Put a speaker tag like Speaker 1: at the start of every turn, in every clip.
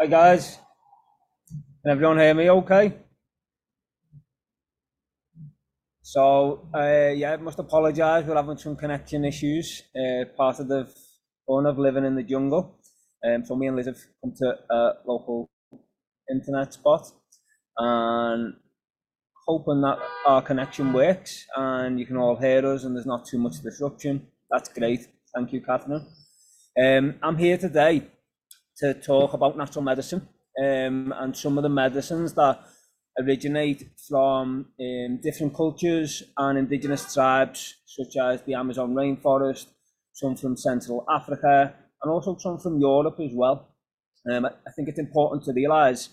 Speaker 1: Hi guys, can everyone hear me okay? So, uh, yeah, I must apologise, we're having some connection issues, uh, part of the fun of living in the jungle. Um, so me and Liz have come to a local internet spot and hoping that our connection works and you can all hear us and there's not too much disruption. That's great. Thank you, Catherine. Um, I'm here today to talk about natural medicine um, and some of the medicines that originate from um, different cultures and indigenous tribes, such as the Amazon rainforest, some from Central Africa, and also some from Europe as well. Um, I think it's important to realise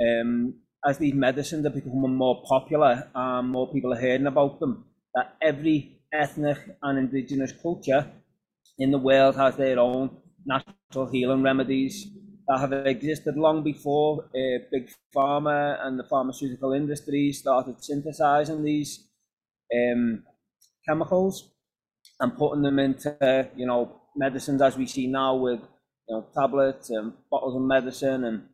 Speaker 1: um, as these medicines are becoming more popular and more people are hearing about them, that every ethnic and indigenous culture in the world has their own natural healing remedies that have existed long before uh, big pharma and the pharmaceutical industry started synthesizing these um, chemicals and putting them into you know medicines as we see now with you know tablets and bottles of medicine and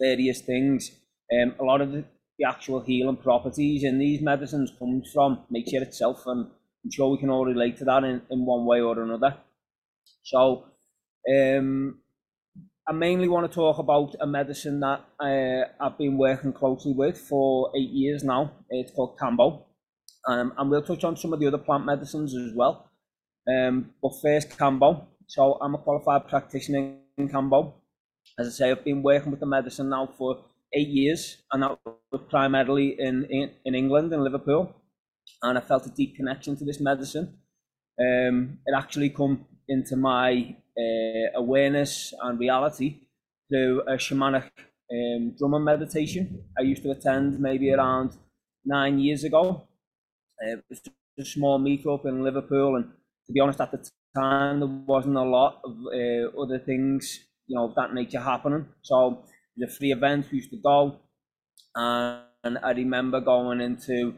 Speaker 1: various things. Um, a lot of the, the actual healing properties in these medicines comes from nature itself, and I'm sure we can all relate to that in, in one way or another. So, um, I mainly want to talk about a medicine that uh, I've been working closely with for eight years now. It's called Kambo. Um, and we'll touch on some of the other plant medicines as well. Um, but first, Kambo. So I'm a qualified practitioner in Kambo. As I say, I've been working with the medicine now for eight years, and that was primarily in, in, in England, in Liverpool. And I felt a deep connection to this medicine. Um, it actually come into my uh, awareness and reality through a shamanic um, drumming meditation I used to attend maybe around nine years ago. Uh, it was a small meetup in Liverpool, and to be honest, at the time there wasn't a lot of uh, other things, you know, of that nature happening. So a free event. We used to go, and I remember going into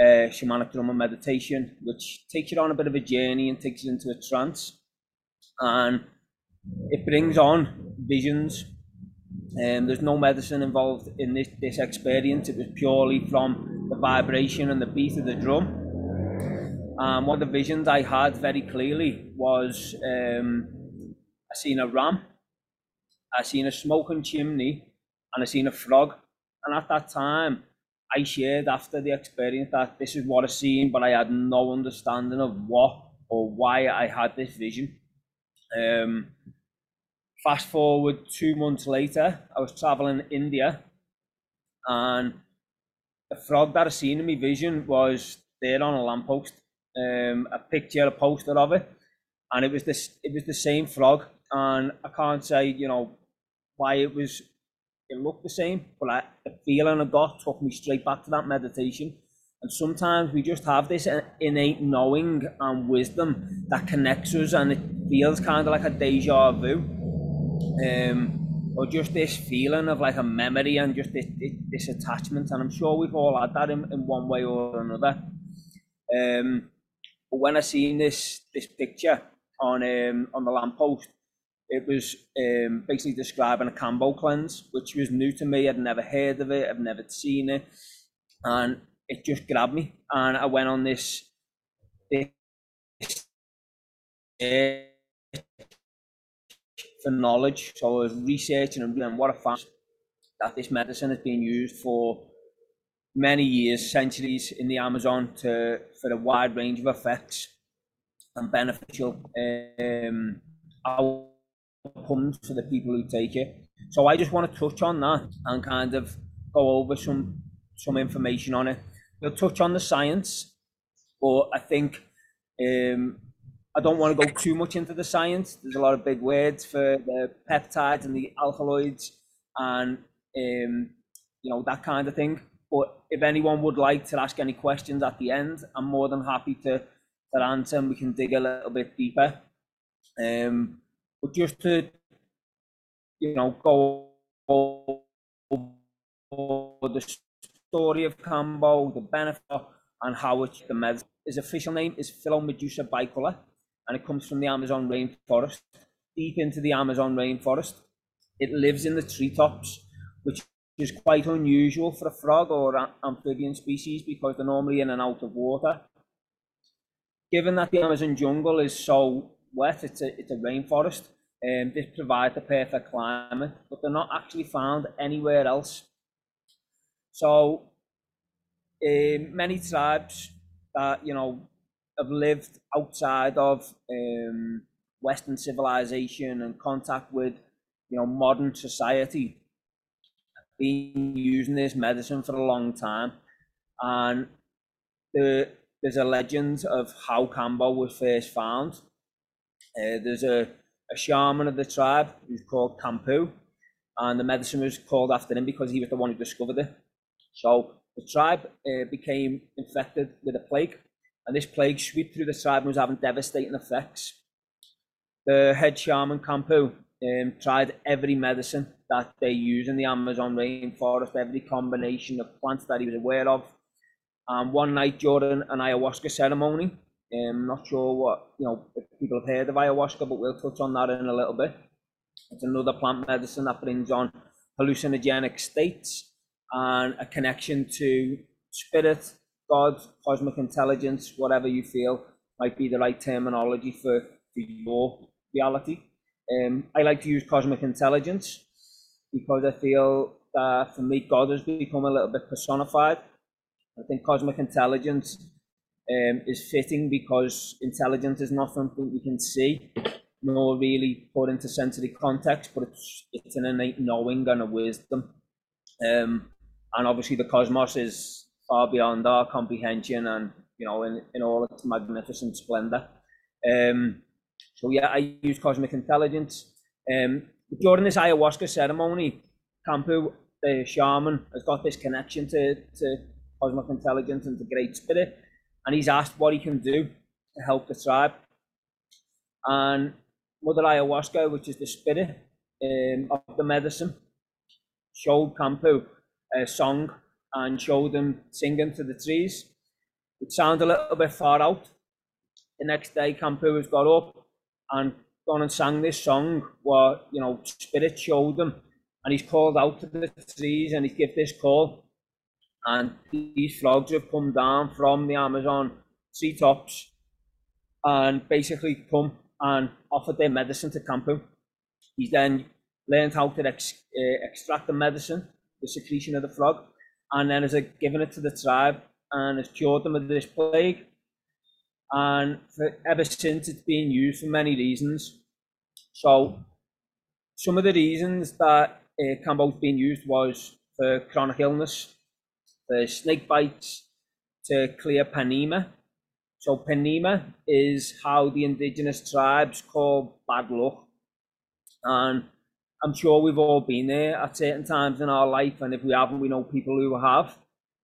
Speaker 1: uh, shamanic drumming meditation, which takes you on a bit of a journey and takes you into a trance and it brings on visions. Um, there's no medicine involved in this, this experience. It was purely from the vibration and the beat of the drum. And one of the visions I had very clearly was um, I seen a ram, I seen a smoking chimney, and I seen a frog. And at that time, I shared after the experience that this is what I seen, but I had no understanding of what or why I had this vision. Um, fast forward two months later, I was traveling India, and the frog that I seen in my vision was there on a lamppost. Um, a picture, a poster of it, and it was this. It was the same frog, and I can't say you know why it was. It looked the same, but I, the feeling I got took me straight back to that meditation. And sometimes we just have this innate knowing and wisdom that connects us, and it feels kind of like a deja vu, um, or just this feeling of like a memory and just this, this, this attachment. And I'm sure we've all had that in, in one way or another. Um, but when I seen this this picture on um, on the lamppost, it was um, basically describing a Kambo cleanse, which was new to me. I'd never heard of it. I've never seen it, and it just grabbed me, and I went on this. this for knowledge. So I was researching and reading what I found that this medicine has been used for many years, centuries in the Amazon to for a wide range of effects and beneficial um, outcomes for the people who take it. So I just want to touch on that and kind of go over some some information on it. We'll touch on the science, but I think um, I don't want to go too much into the science. There's a lot of big words for the peptides and the alkaloids and um, you know that kind of thing. But if anyone would like to ask any questions at the end, I'm more than happy to, to answer and we can dig a little bit deeper. Um, but just to you know go over the story of Kambo, the benefit and how it's the medicine. His official name is Phyllomedusa bicolor and it comes from the Amazon rainforest, deep into the Amazon rainforest. it lives in the treetops, which is quite unusual for a frog or amphibian species because they're normally in and out of water. Given that the Amazon jungle is so wet, it's a, it's a rainforest, um, this provides the perfect climate, but they're not actually found anywhere else. So um, many tribes that, you know, have lived outside of um, Western civilization and contact with, you know, modern society been using this medicine for a long time, and the, there's a legend of how Kambo was first found. Uh, there's a, a shaman of the tribe who's called Kampu, and the medicine was called after him because he was the one who discovered it. So the tribe uh, became infected with a plague, and this plague swept through the tribe and was having devastating effects. The head shaman Kampu um, tried every medicine that they use in the Amazon rainforest, every combination of plants that he was aware of. And one night during an ayahuasca ceremony, I'm um, not sure what, you know, if people have heard of ayahuasca, but we'll touch on that in a little bit. It's another plant medicine that brings on hallucinogenic states and a connection to spirit, God, cosmic intelligence, whatever you feel might be the right terminology for, for your reality. Um, I like to use cosmic intelligence because I feel that for me, God has become a little bit personified. I think cosmic intelligence um, is fitting because intelligence is not something we can see nor really put into sensory context, but it's, it's an innate knowing and a wisdom. Um, and obviously, the cosmos is far beyond our comprehension and, you know, in, in all its magnificent splendor. Um, so, yeah, I use cosmic intelligence. Um, during this ayahuasca ceremony, Kampu, the shaman, has got this connection to, to cosmic intelligence and to Great Spirit, and he's asked what he can do to help the tribe. And Mother Ayahuasca, which is the spirit um, of the medicine, showed Kampu a song and showed them singing to the trees. It sounded a little bit far out. The next day, Kampu has got up and gone and sang this song where, you know, Spirit showed them. and he's called out to the trees and he's give this call. And these frogs have come down from the Amazon treetops and basically come and offered their medicine to Kampu. He's then learned how to ex- uh, extract the medicine, the secretion of the frog, and then has given it to the tribe and has cured them of this plague. And for, ever since, it's been used for many reasons. So some of the reasons that uh, Kambo's been used was for chronic illness, for snake bites, to clear panema. So panema is how the indigenous tribes call bad luck. And I'm sure we've all been there at certain times in our life, and if we haven't, we know people who have.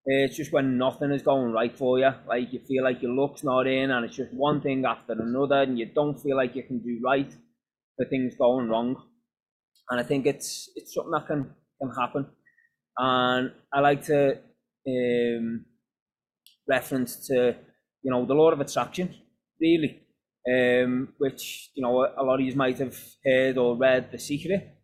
Speaker 1: It's just when nothing is going right for you, like you feel like your luck's not in, and it's just one thing after another, and you don't feel like you can do right for things going wrong. And I think it's it's something that can can happen. And I like to um, reference to you know the law of attraction, really, um, which you know a lot of you might have heard or read The Secret,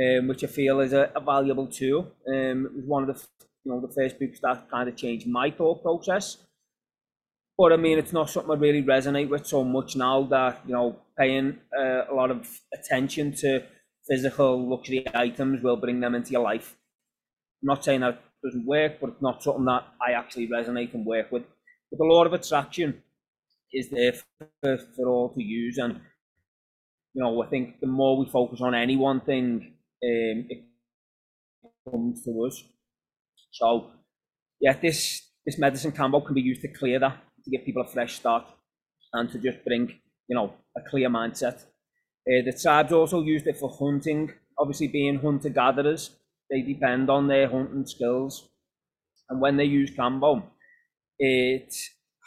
Speaker 1: um, which I feel is a, a valuable tool. Um, it was one of the you know the first books that kind of changed my thought process. But I mean, it's not something I really resonate with so much now that you know paying uh, a lot of attention to physical luxury items will bring them into your life. I'm not saying that doesn't work, but it's not something that I actually resonate and work with. But the law of attraction is there for, for all to use, and you know, I think the more we focus on any one thing, comes to us. So, yeah, this this medicine Kambo can be used to clear that, to give people a fresh start, and to just bring you know a clear mindset. Uh, the tribes also used it for hunting. Obviously, being hunter gatherers, they depend on their hunting skills, and when they use Kambo, it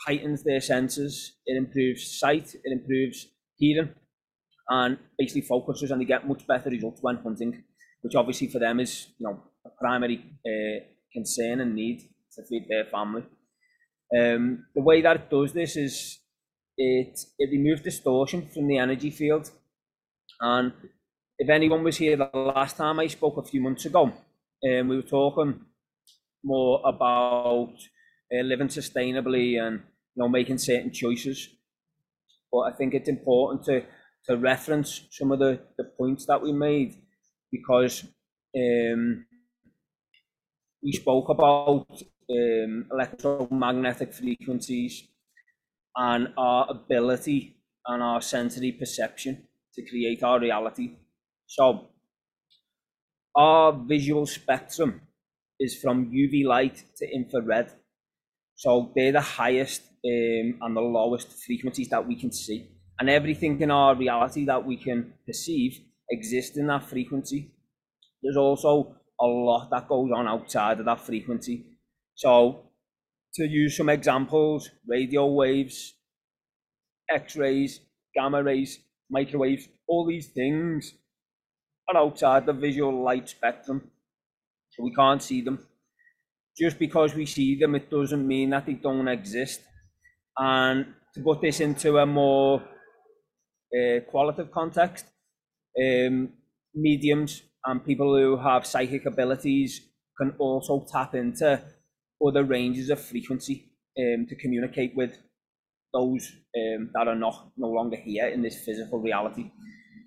Speaker 1: heightens their senses. It improves sight. It improves hearing, and basically focuses, and they get much better results when hunting, which obviously for them is you know a primary uh, concern and need to feed their family. Um, the way that it does this is it it removes distortion from the energy field, and if anyone was here the last time I spoke a few months ago, um, we were talking more about uh, living sustainably and you know making certain choices. But I think it's important to to reference some of the, the points that we made because um, we spoke about um, electromagnetic frequencies and our ability and our sensory perception to create our reality. So, our visual spectrum is from UV light to infrared. So, they're the highest um, and the lowest frequencies that we can see. And everything in our reality that we can perceive exists in that frequency. There's also a lot that goes on outside of that frequency. So, to use some examples, radio waves, X rays, gamma rays, microwaves, all these things are outside the visual light spectrum. So we can't see them. Just because we see them, it doesn't mean that they don't exist. And to put this into a more uh, qualitative context, um, mediums and people who have psychic abilities can also tap into other ranges of frequency um, to communicate with those um, that are not no longer here in this physical reality.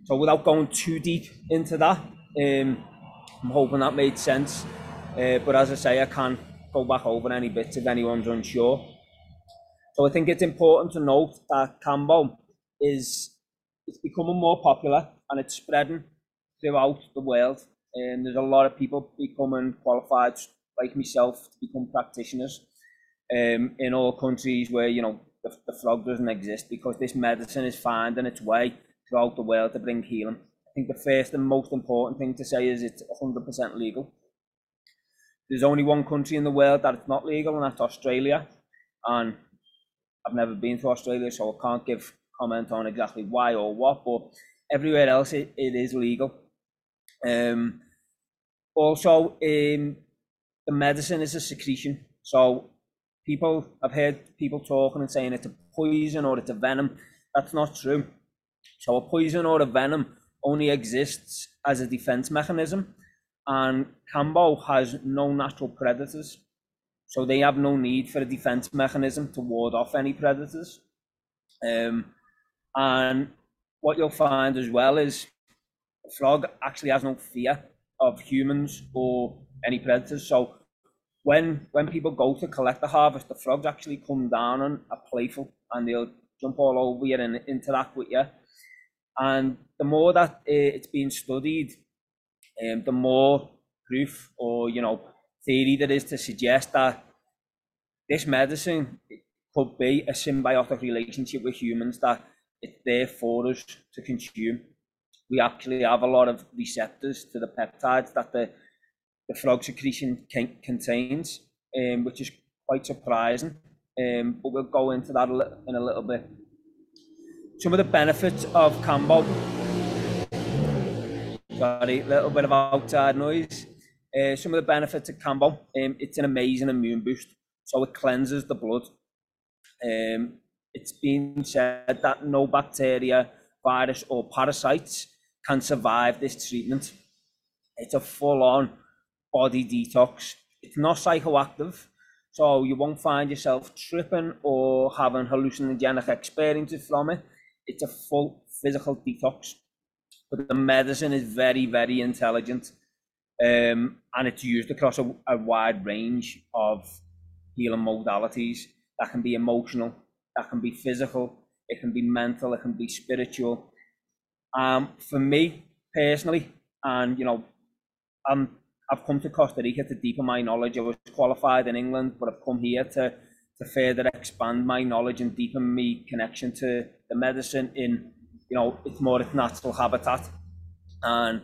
Speaker 1: So without going too deep into that, um, I'm hoping that made sense. Uh, but as I say, I can go back over any bits if anyone's unsure. So I think it's important to note that Kambo is it's becoming more popular and it's spreading throughout the world. And there's a lot of people becoming qualified, like myself, to become practitioners um, in all countries where you know the, the frog doesn't exist because this medicine is finding its way throughout the world to bring healing. I think the first and most important thing to say is it's 100% legal. There's only one country in the world that it's not legal, and that's Australia. And I've never been to Australia, so I can't give comment on exactly why or what, but everywhere else it, it is legal. Um, also, um, the medicine is a secretion. So people, I've heard people talking and saying it's a poison or it's a venom. That's not true. So a poison or a venom only exists as a defense mechanism, and Kambo has no natural predators. So they have no need for a defense mechanism to ward off any predators. Um, and what you'll find as well is the frog actually has no fear of humans or any predators. So when when people go to collect the harvest, the frogs actually come down and are playful and they'll jump all over you and interact with you. And the more that uh, it's been studied, um, the more proof or you know theory there is to suggest that this medicine could be a symbiotic relationship with humans that it's there for us to consume. We actually have a lot of receptors to the peptides that the the frog secretion can, contains, um, which is quite surprising. Um, but we'll go into that in a little bit some of the benefits of Kambo. Sorry, a little bit of outside noise. Uh, some of the benefits of Kambo. Um, it's an amazing immune boost. So it cleanses the blood. Um, it's been said that no bacteria, virus, or parasites can survive this treatment. It's a full on body detox. It's not psychoactive, so you won't find yourself tripping or having hallucinogenic experiences from it it's a full physical detox. But the medicine is very, very intelligent. Um, and it's used across a, a wide range of healing modalities that can be emotional, that can be physical, it can be mental, it can be spiritual. Um, for me personally, and you know, I'm I've come to Costa Rica to deepen my knowledge. I was qualified in England, but I've come here to to further expand my knowledge and deepen my connection to the medicine in, you know, it's more its natural habitat. And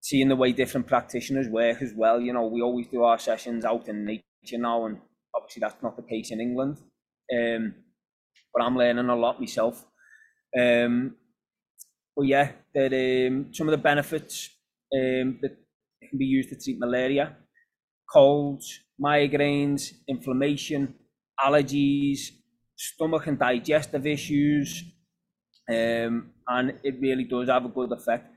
Speaker 1: seeing the way different practitioners work as well. You know, we always do our sessions out in nature now, and obviously that's not the case in England. Um, but I'm learning a lot myself. Um, but yeah, that um, some of the benefits um, that can be used to treat malaria, colds, migraines, inflammation, allergies, stomach and digestive issues, um, and it really does have a good effect.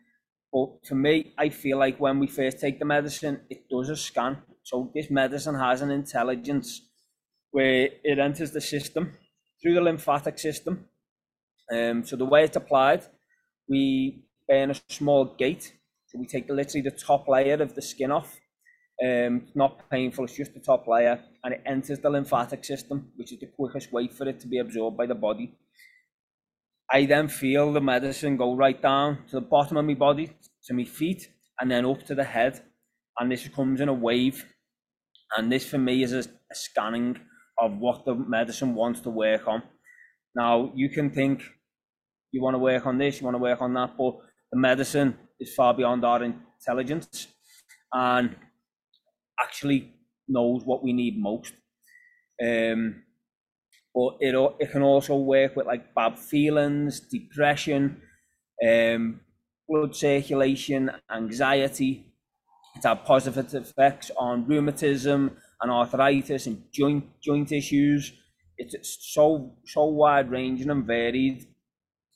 Speaker 1: But to me, I feel like when we first take the medicine, it does a scan. So this medicine has an intelligence where it enters the system through the lymphatic system. Um, so the way it's applied, we burn a small gate. So we take literally the top layer of the skin off. Um, it's not painful, it's just the top layer, and it enters the lymphatic system, which is the quickest way for it to be absorbed by the body. I then feel the medicine go right down to the bottom of my body, to my feet, and then up to the head. And this comes in a wave. And this for me is a, a scanning of what the medicine wants to work on. Now, you can think you want to work on this, you want to work on that, but the medicine is far beyond our intelligence and actually knows what we need most. Um, but it it can also work with like bad feelings, depression, um, blood circulation, anxiety. It's had positive effects on rheumatism and arthritis and joint joint issues. It's so so wide ranging and varied.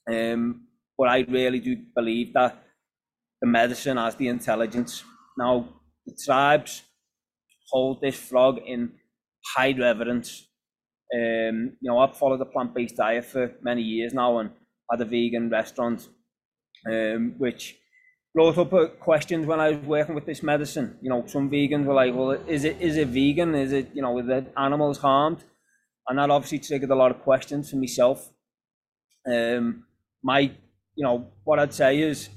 Speaker 1: Um, but I really do believe that the medicine has the intelligence. Now the tribes hold this frog in high reverence um, you know, I've followed a plant-based diet for many years now and had a vegan restaurant, um, which brought up questions when I was working with this medicine. You know, some vegans were like, "Well, is it is it vegan? Is it you know, the animals harmed?" And that obviously triggered a lot of questions for myself. Um, my, you know, what I'd say is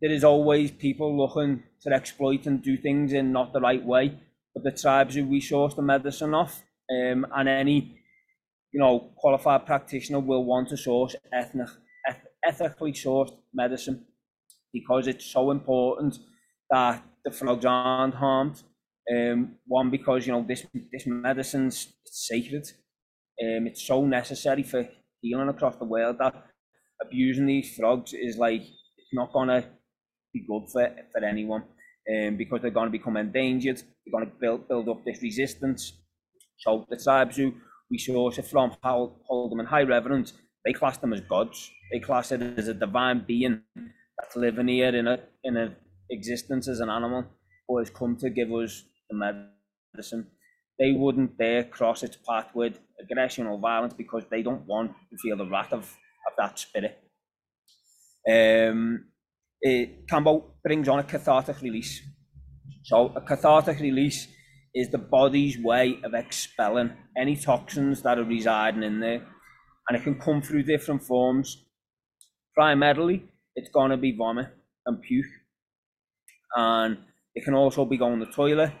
Speaker 1: there is always people looking to exploit and do things in not the right way. But the tribes who we source the medicine off, um, and any you know, qualified practitioner will want to source ethnic, eth- ethically sourced medicine because it's so important that the frogs aren't harmed. Um, one because you know this this medicine's sacred. Um, it's so necessary for healing across the world that abusing these frogs is like it's not gonna be good for for anyone. Um, because they're going to become endangered, they're going to build build up this resistance. So the tribes who we source it from hold, hold them in high reverence. They class them as gods. They class it as a divine being that's living here in a in a existence as an animal, who has come to give us the medicine. They wouldn't dare cross its path with aggression or violence because they don't want to feel the wrath of, of that spirit. Um, it, Kambo brings on a cathartic release. So a cathartic release is the body's way of expelling any toxins that are residing in there. And it can come through different forms. Primarily, it's going to be vomit and puke. And it can also be going to the toilet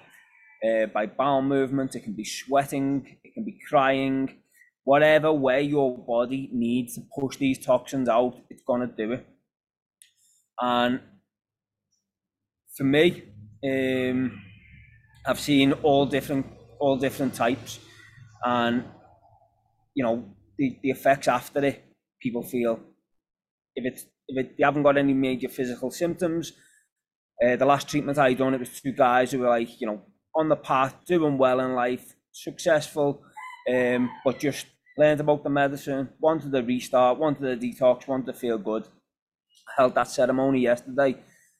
Speaker 1: uh, by bowel movement. It can be sweating. It can be crying. Whatever way your body needs to push these toxins out, it's going to do it. And for me, um, I've seen all different all different types, and you know the, the effects after it. People feel if it's if they haven't got any major physical symptoms. Uh, the last treatment I done, it was two guys who were like you know on the path, doing well in life, successful, um, but just learned about the medicine, wanted to restart, wanted to detox, wanted to feel good. I held that ceremony yesterday,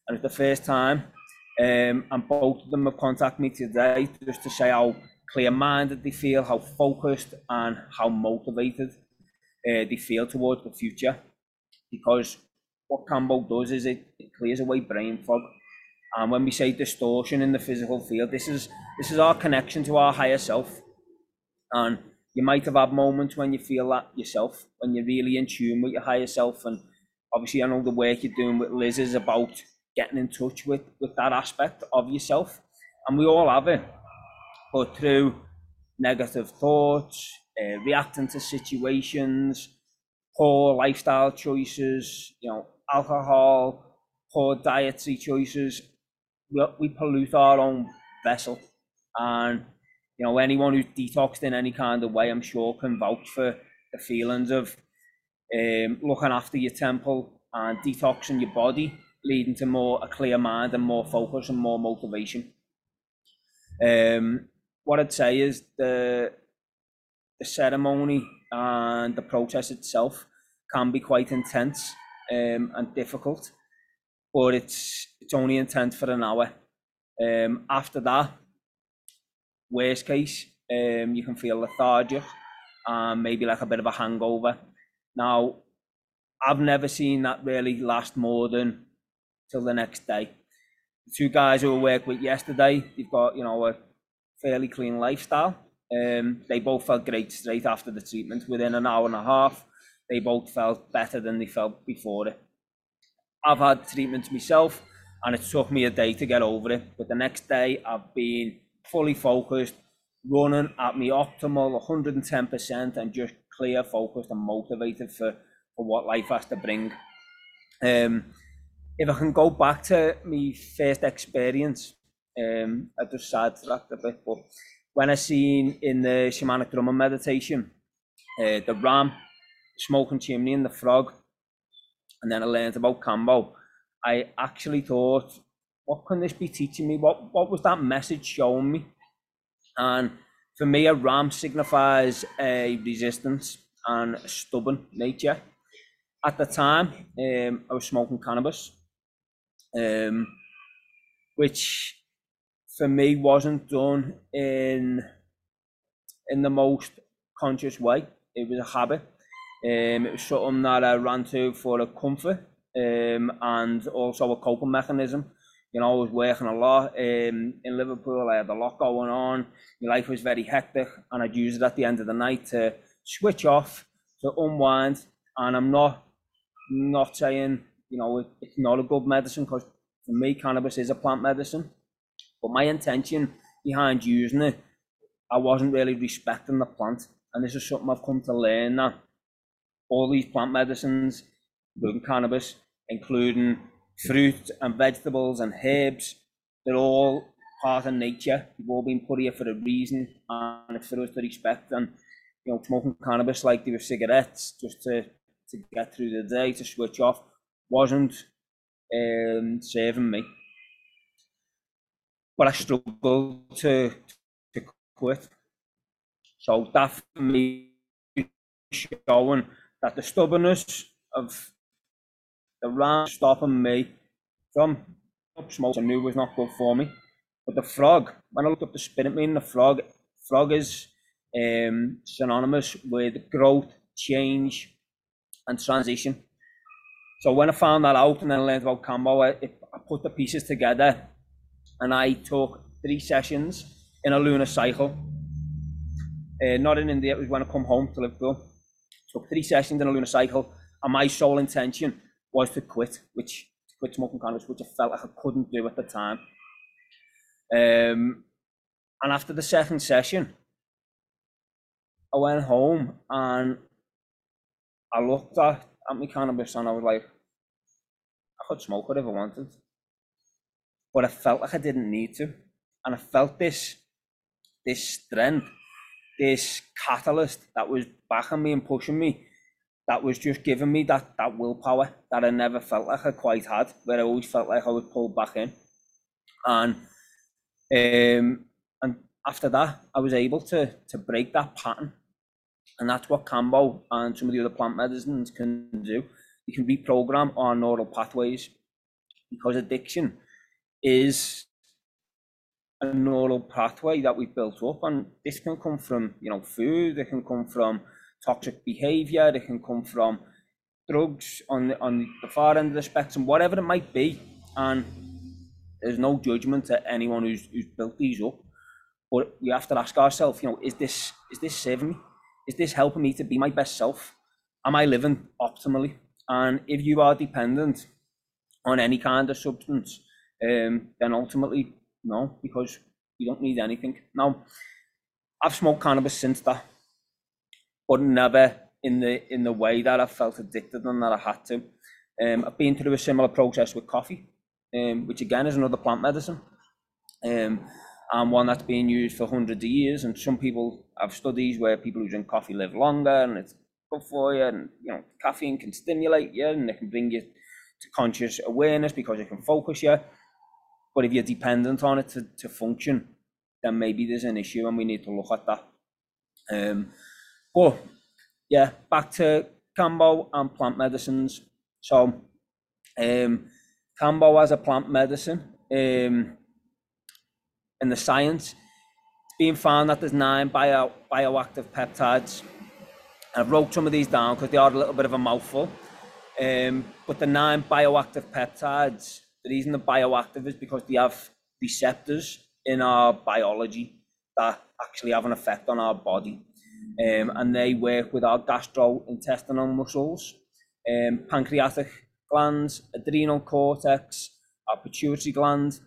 Speaker 1: and it's the first time um, and both of them have contacted me today just to say how clear-minded they feel, how focused and how motivated uh, they feel towards the future. Because what Kambo does is it, it clears away brain fog. And when we say distortion in the physical field, this is this is our connection to our higher self. And you might have had moments when you feel that yourself, when you're really in tune with your higher self. And obviously, I know the work you're doing with Liz is about getting in touch with with that aspect of yourself, and we all have it. But through negative thoughts, uh, reacting to situations, poor lifestyle choices, you know, alcohol, poor dietary choices, we, pollute our own vessel. And, you know, anyone who's detoxed in any kind of way, I'm sure, can vouch for the feelings of um, looking after your temple and detoxing your body leading to more a clear mind and more focus and more motivation. Um, what I'd say is the the ceremony and the process itself can be quite intense um, and difficult. but it's it's only intent for an hour. Um, after that, worst case, um, you can feel lethargic and maybe like a bit of a hangover. Now, I've never seen that really last more than till the next day. The two guys who I worked with yesterday, they've got you know a fairly clean lifestyle. Um, they both felt great straight after the treatment. Within an hour and a half, they both felt better than they felt before it. I've had treatments myself, and it took me a day to get over it. But the next day, I've been fully focused, running at me optimal 110%, and just clear, focused, and motivated for, for what life has to bring. Um, if I can go back to my first experience, um, I just sidetracked a bit, but when I seen in the shamanic drumming meditation, uh, the ram, smoking chimney, and the frog, and then I learned about Kambo, I actually thought, what can this be teaching me? What what was that message showing me? And for me, a ram signifies a resistance and a stubborn nature. At the time, um, I was smoking cannabis, um, which for me wasn't done in in the most conscious way. It was a habit. Um, it was something that I ran to for a comfort um, and also a coping mechanism. You know, I was working a lot um, in Liverpool. I had a lot going on. My life was very hectic, and I'd use it at the end of the night to switch off, to unwind. And I'm not not saying you know it, it's not a good medicine because for me, cannabis is a plant medicine. But my intention behind using it, I wasn't really respecting the plant. And this is something I've come to learn that all these plant medicines, including cannabis, including fruit and vegetables and herbs, they're all part of nature. They've all been put here for a reason, and it's for us to respect. And you know, smoking cannabis like they were cigarettes, just to to get through the day, to switch off, wasn't um, serving me but I struggled to to quit. So that for me showing that the stubbornness of the ram stopping me from smoke I knew was not good for me. But the frog, when I looked up the spirit meaning, the frog, frog is um, synonymous with growth, change, and transition. So when I found that out and then I learned about Kambo, I, I put the pieces together and I took three sessions in a lunar cycle. Uh, not in India, it was when I come home to Liverpool. So three sessions in a lunar cycle, and my sole intention was to quit, which to quit smoking cannabis, which I felt like I couldn't do at the time. Um, and after the second session, I went home and I looked at, at my cannabis and I was like, I could smoke whatever I wanted. But I felt like I didn't need to. And I felt this this strength this catalyst that was backing me and pushing me, that was just giving me that, that willpower that I never felt like I quite had, where I always felt like I was pulled back in. And um, and after that, I was able to to break that pattern. And that's what Kambo and some of the other plant medicines can do. You can reprogram our neural pathways because addiction is a neural pathway that we've built up, and this can come from you know food, it can come from toxic behavior, it can come from drugs on the, on the far end of the spectrum, whatever it might be, and there's no judgment to anyone who's, who's built these up. But we have to ask ourselves, you know, is this is this saving me? Is this helping me to be my best self? Am I living optimally? And if you are dependent on any kind of substance, um, then ultimately no, because you don't need anything. Now, I've smoked cannabis since that, but never in the in the way that I felt addicted and that I had to. Um, I've been through a similar process with coffee, um, which again is another plant medicine, um, and one that's been used for hundreds of years. And some people have studies where people who drink coffee live longer, and it's good for you. And you know, caffeine can stimulate you, and it can bring you to conscious awareness because it can focus you. But if you're dependent on it to, to function, then maybe there's an issue and we need to look at that. Um, but yeah, back to Kambo and plant medicines. So um, Kambo as a plant medicine, um, in the science, it's been found that there's nine bio, bioactive peptides. I've wrote some of these down because they are a little bit of a mouthful. Um, but the nine bioactive peptides, the reason they're bioactive is because they have receptors in our biology that actually have an effect on our body. Um, and they work with our gastrointestinal muscles, um, pancreatic glands, adrenal cortex, our pituitary gland,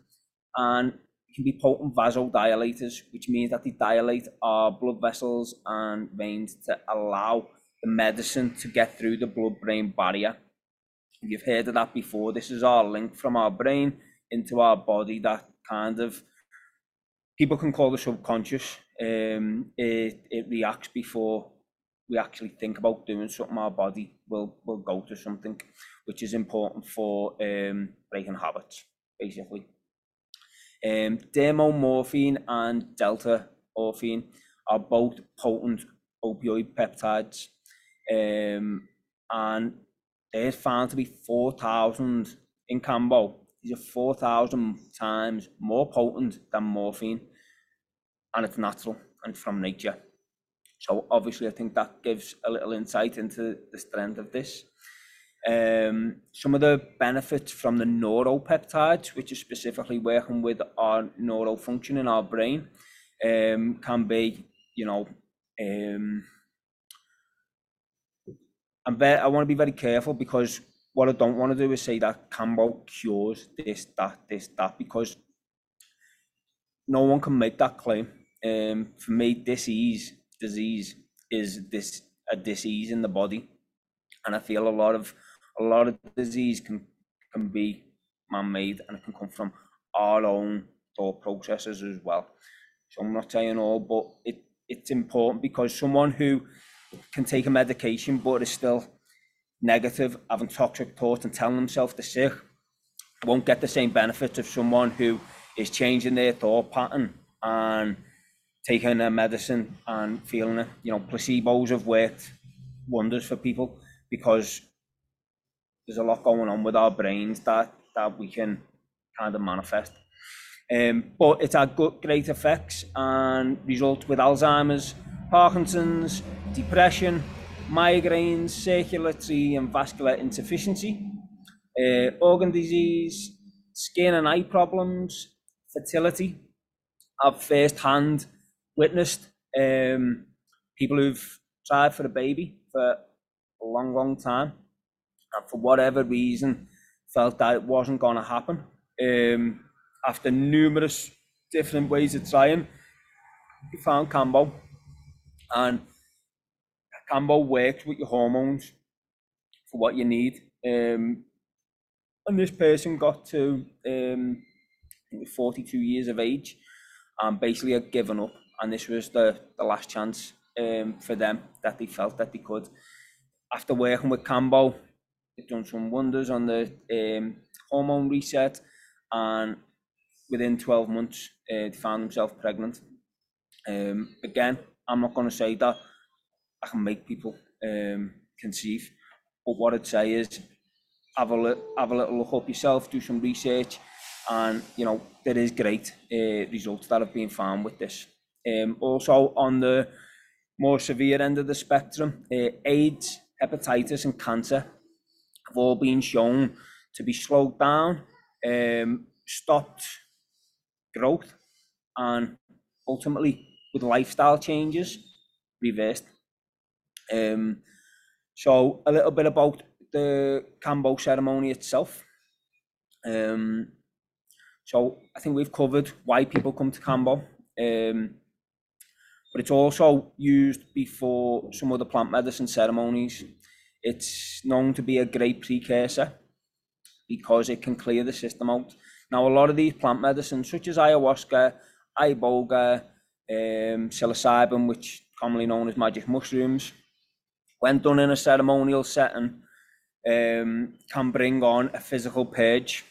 Speaker 1: and can be potent vasodilators, which means that they dilate our blood vessels and veins to allow the medicine to get through the blood-brain barrier. You've heard of that before. This is our link from our brain into our body that kind of people can call the subconscious. Um, it, it reacts before we actually think about doing something. Our body will will go to something, which is important for um, breaking habits, basically. Um, dermomorphine and delta morphine are both potent opioid peptides, um, and they're found to be 4,000 in Kambo. These are 4,000 times more potent than morphine, and it's natural and from nature. So obviously, I think that gives a little insight into the strength of this. Um, some of the benefits from the neuropeptides, which is specifically working with our neural function in our brain, um, can be, you know, um, I'm I want to be very careful because what I don't want to do is say that Kambo cures this, that, this, that, because no one can make that claim. Um, for me, disease, disease is this a disease in the body, and I feel a lot of a lot of disease can can be man-made and it can come from our own thought processes as well. So I'm not saying all, but it it's important because someone who can take a medication but is still negative, having toxic thoughts and telling themselves they're sick, won't get the same benefits of someone who is changing their thought pattern and taking a medicine and feeling it. You know, placebos have worked wonders for people because there's a lot going on with our brains that that we can kind of manifest. Um, but it's had good, great effects and results with Alzheimer's, Parkinson's, depression, migraines, circulatory and vascular insufficiency, uh, organ disease, skin and eye problems, fertility. I've first hand witnessed um, people who've tried for a baby for a long, long time and for whatever reason felt that it wasn't going to happen. Um, after numerous different ways of trying, we found Kambo, and Kambo works with your hormones for what you need. Um, and this person got to um, 42 years of age and basically had given up. And this was the, the last chance um, for them that they felt that they could. After working with Kambo, They've done some wonders on the um, hormone reset, and within 12 months, uh, they found themselves pregnant. Um, again, I'm not going to say that I can make people um, conceive, but what I'd say is have a, li- have a little look up yourself, do some research, and you know there is great uh, results that have been found with this. Um, also on the more severe end of the spectrum, uh, AIDS, hepatitis, and cancer have all been shown to be slowed down, um, stopped growth, and ultimately, with lifestyle changes, reversed. Um, so, a little bit about the Kambo ceremony itself. Um, so, I think we've covered why people come to Kambo. Um, but it's also used before some of the plant medicine ceremonies it's known to be a great precursor because it can clear the system out. Now, a lot of these plant medicines, such as ayahuasca, iboga, um, psilocybin, which commonly known as magic mushrooms, when done in a ceremonial setting, um, can bring on a physical purge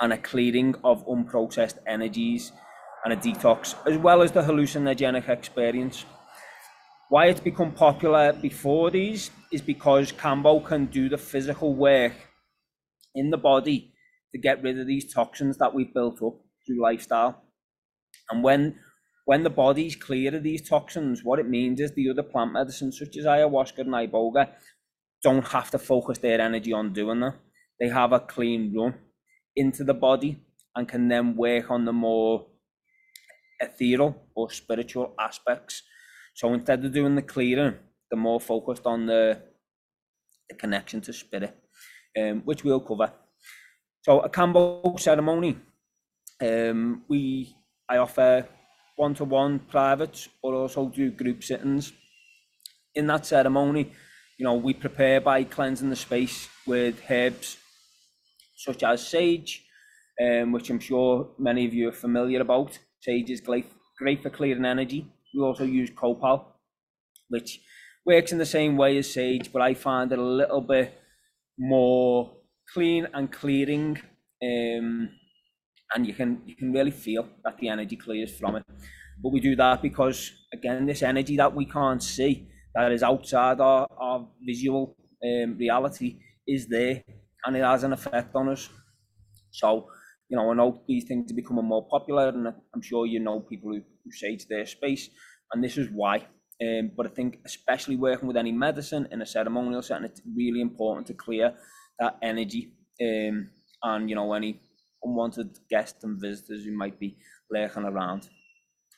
Speaker 1: and a clearing of unprocessed energies and a detox, as well as the hallucinogenic experience. Why it's become popular before these is because Kambo can do the physical work in the body to get rid of these toxins that we've built up through lifestyle. And when when the body's clear of these toxins, what it means is the other plant medicines, such as ayahuasca and iboga, don't have to focus their energy on doing that. They have a clean run into the body and can then work on the more ethereal or spiritual aspects. So instead of doing the clearing, they're more focused on the, the connection to spirit, um, which we'll cover. So a Kambo ceremony, um, we I offer one-to-one private, but also do group sittings. In that ceremony, you know, we prepare by cleansing the space with herbs such as sage, um, which I'm sure many of you are familiar about. Sage is great, great for clearing energy. We also use copal, which works in the same way as sage, but I find it a little bit more clean and clearing. Um, and you can you can really feel that the energy clears from it. But we do that because again, this energy that we can't see, that is outside our, our visual um, reality, is there, and it has an effect on us. So, you know, I know these things are becoming more popular, and I'm sure you know people who, who say to their space, and this is why. Um, but I think, especially working with any medicine in a ceremonial setting, it's really important to clear that energy um, and you know any unwanted guests and visitors who might be lurking around.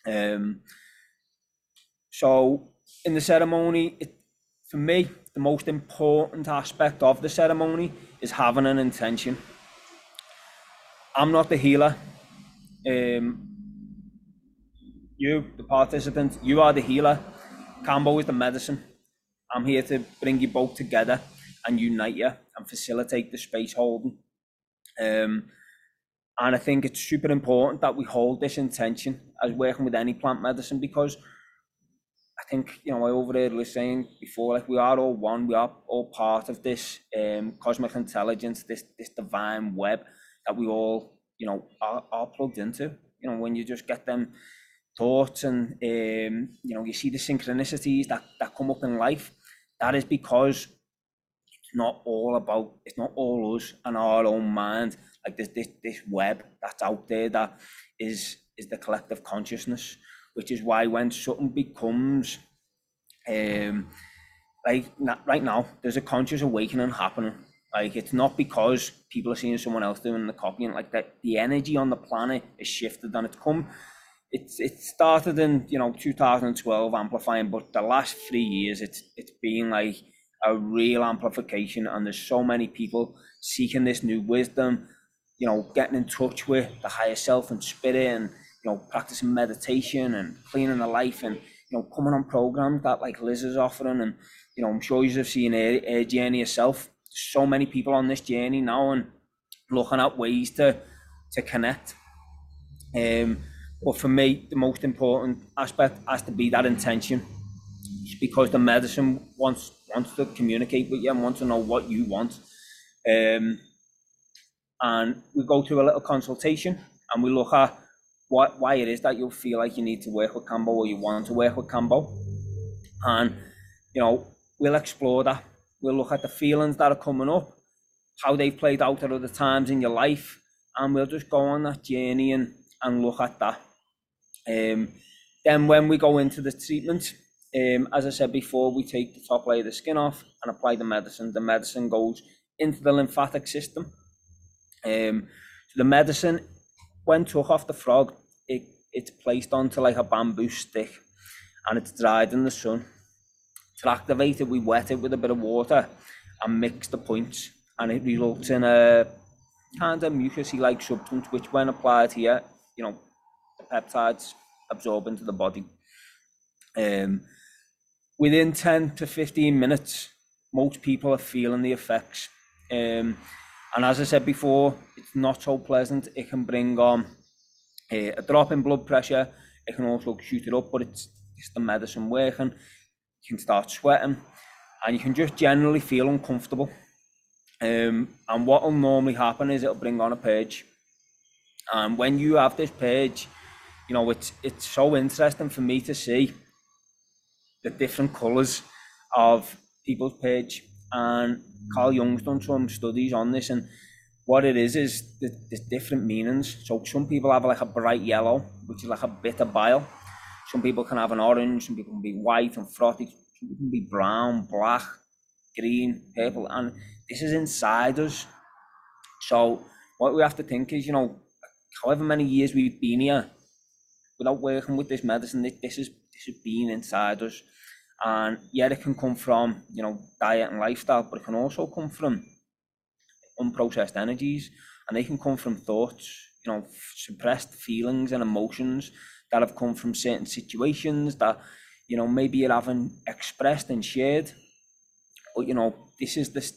Speaker 1: Um, so in the ceremony, it, for me, the most important aspect of the ceremony is having an intention. I'm not the healer. Um, you, the participant, you are the healer. Kambo is the medicine. I'm here to bring you both together and unite you and facilitate the space holding. Um, and I think it's super important that we hold this intention as working with any plant medicine because I think, you know, I overheard was saying before, like we are all one, we are all part of this um, cosmic intelligence, this this divine web that we all, you know, are, are plugged into. You know, when you just get them thoughts and, um, you know, you see the synchronicities that, that come up in life, that is because it's not all about, it's not all us and our own mind like this this this web that's out there that is is the collective consciousness, which is why when something becomes um like right now there's a conscious awakening happening. Like it's not because people are seeing someone else doing the copying like that. The energy on the planet is shifted and it's come. It's it started in you know 2012 amplifying, but the last three years it's it's been like a real amplification, and there's so many people seeking this new wisdom you know, getting in touch with the higher self and spirit and, you know, practicing meditation and cleaning the life and, you know, coming on programs that like Liz is offering. And, you know, I'm sure you've seen her, her journey yourself. So many people on this journey now and looking at ways to, to connect. Um, but for me, the most important aspect has to be that intention. It's because the medicine wants wants to communicate with you and wants to know what you want. Um, and we go through a little consultation and we look at what why it is that you feel like you need to work with Kambo or you want to work with Kambo. And you know, we'll explore that. We'll look at the feelings that are coming up, how they've played out at other times in your life, and we'll just go on that journey and, and look at that. Um, then when we go into the treatment, um, as I said before, we take the top layer of the skin off and apply the medicine. The medicine goes into the lymphatic system um, so the medicine, when took off the frog, it, it's placed onto like a bamboo stick and it's dried in the sun. To activate it, we wet it with a bit of water and mix the points, and it results in a kind of mucousy like substance, which, when applied here, you know, the peptides absorb into the body. Um, within 10 to 15 minutes, most people are feeling the effects. Um, and as I said before, it's not so pleasant. It can bring on a, a drop in blood pressure. It can also shoot it up, but it's, it's the medicine working. You can start sweating and you can just generally feel uncomfortable. Um, and what will normally happen is it'll bring on a purge. And when you have this purge, you know, it's, it's so interesting for me to see the different colours of people's purge and Carl Jung's done some studies on this, and what it is is there's different meanings. So some people have like a bright yellow, which is like a bitter bile. Some people can have an orange, some people can be white and frothy, some people can be brown, black, green, purple, and this is inside us. So what we have to think is, you know, however many years we've been here, without working with this medicine, this is this has been inside us. And yeah, it can come from, you know, diet and lifestyle, but it can also come from unprocessed energies and they can come from thoughts, you know, suppressed feelings and emotions that have come from certain situations that, you know, maybe you haven't expressed and shared. But, you know, this is this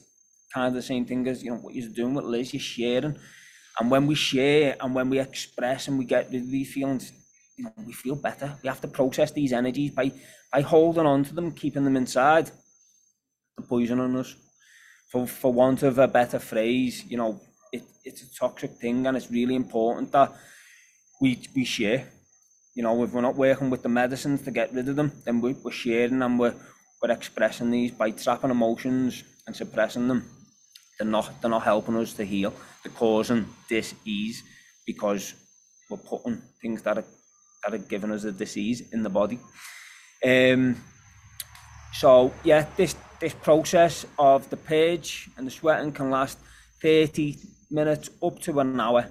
Speaker 1: kind of the same thing as, you know, what you're doing with Liz, you're sharing. And when we share and when we express and we get these feelings, you know, we feel better. We have to process these energies by by holding on to them, keeping them inside, the poison us. For for want of a better phrase, you know, it, it's a toxic thing and it's really important that we we share. You know, if we're not working with the medicines to get rid of them, then we, we're sharing and we're we're expressing these by trapping emotions and suppressing them. They're not they're not helping us to heal. They're causing disease because we're putting things that are that are giving us a disease in the body. Um, so yeah, this this process of the page and the sweating can last 30 minutes up to an hour.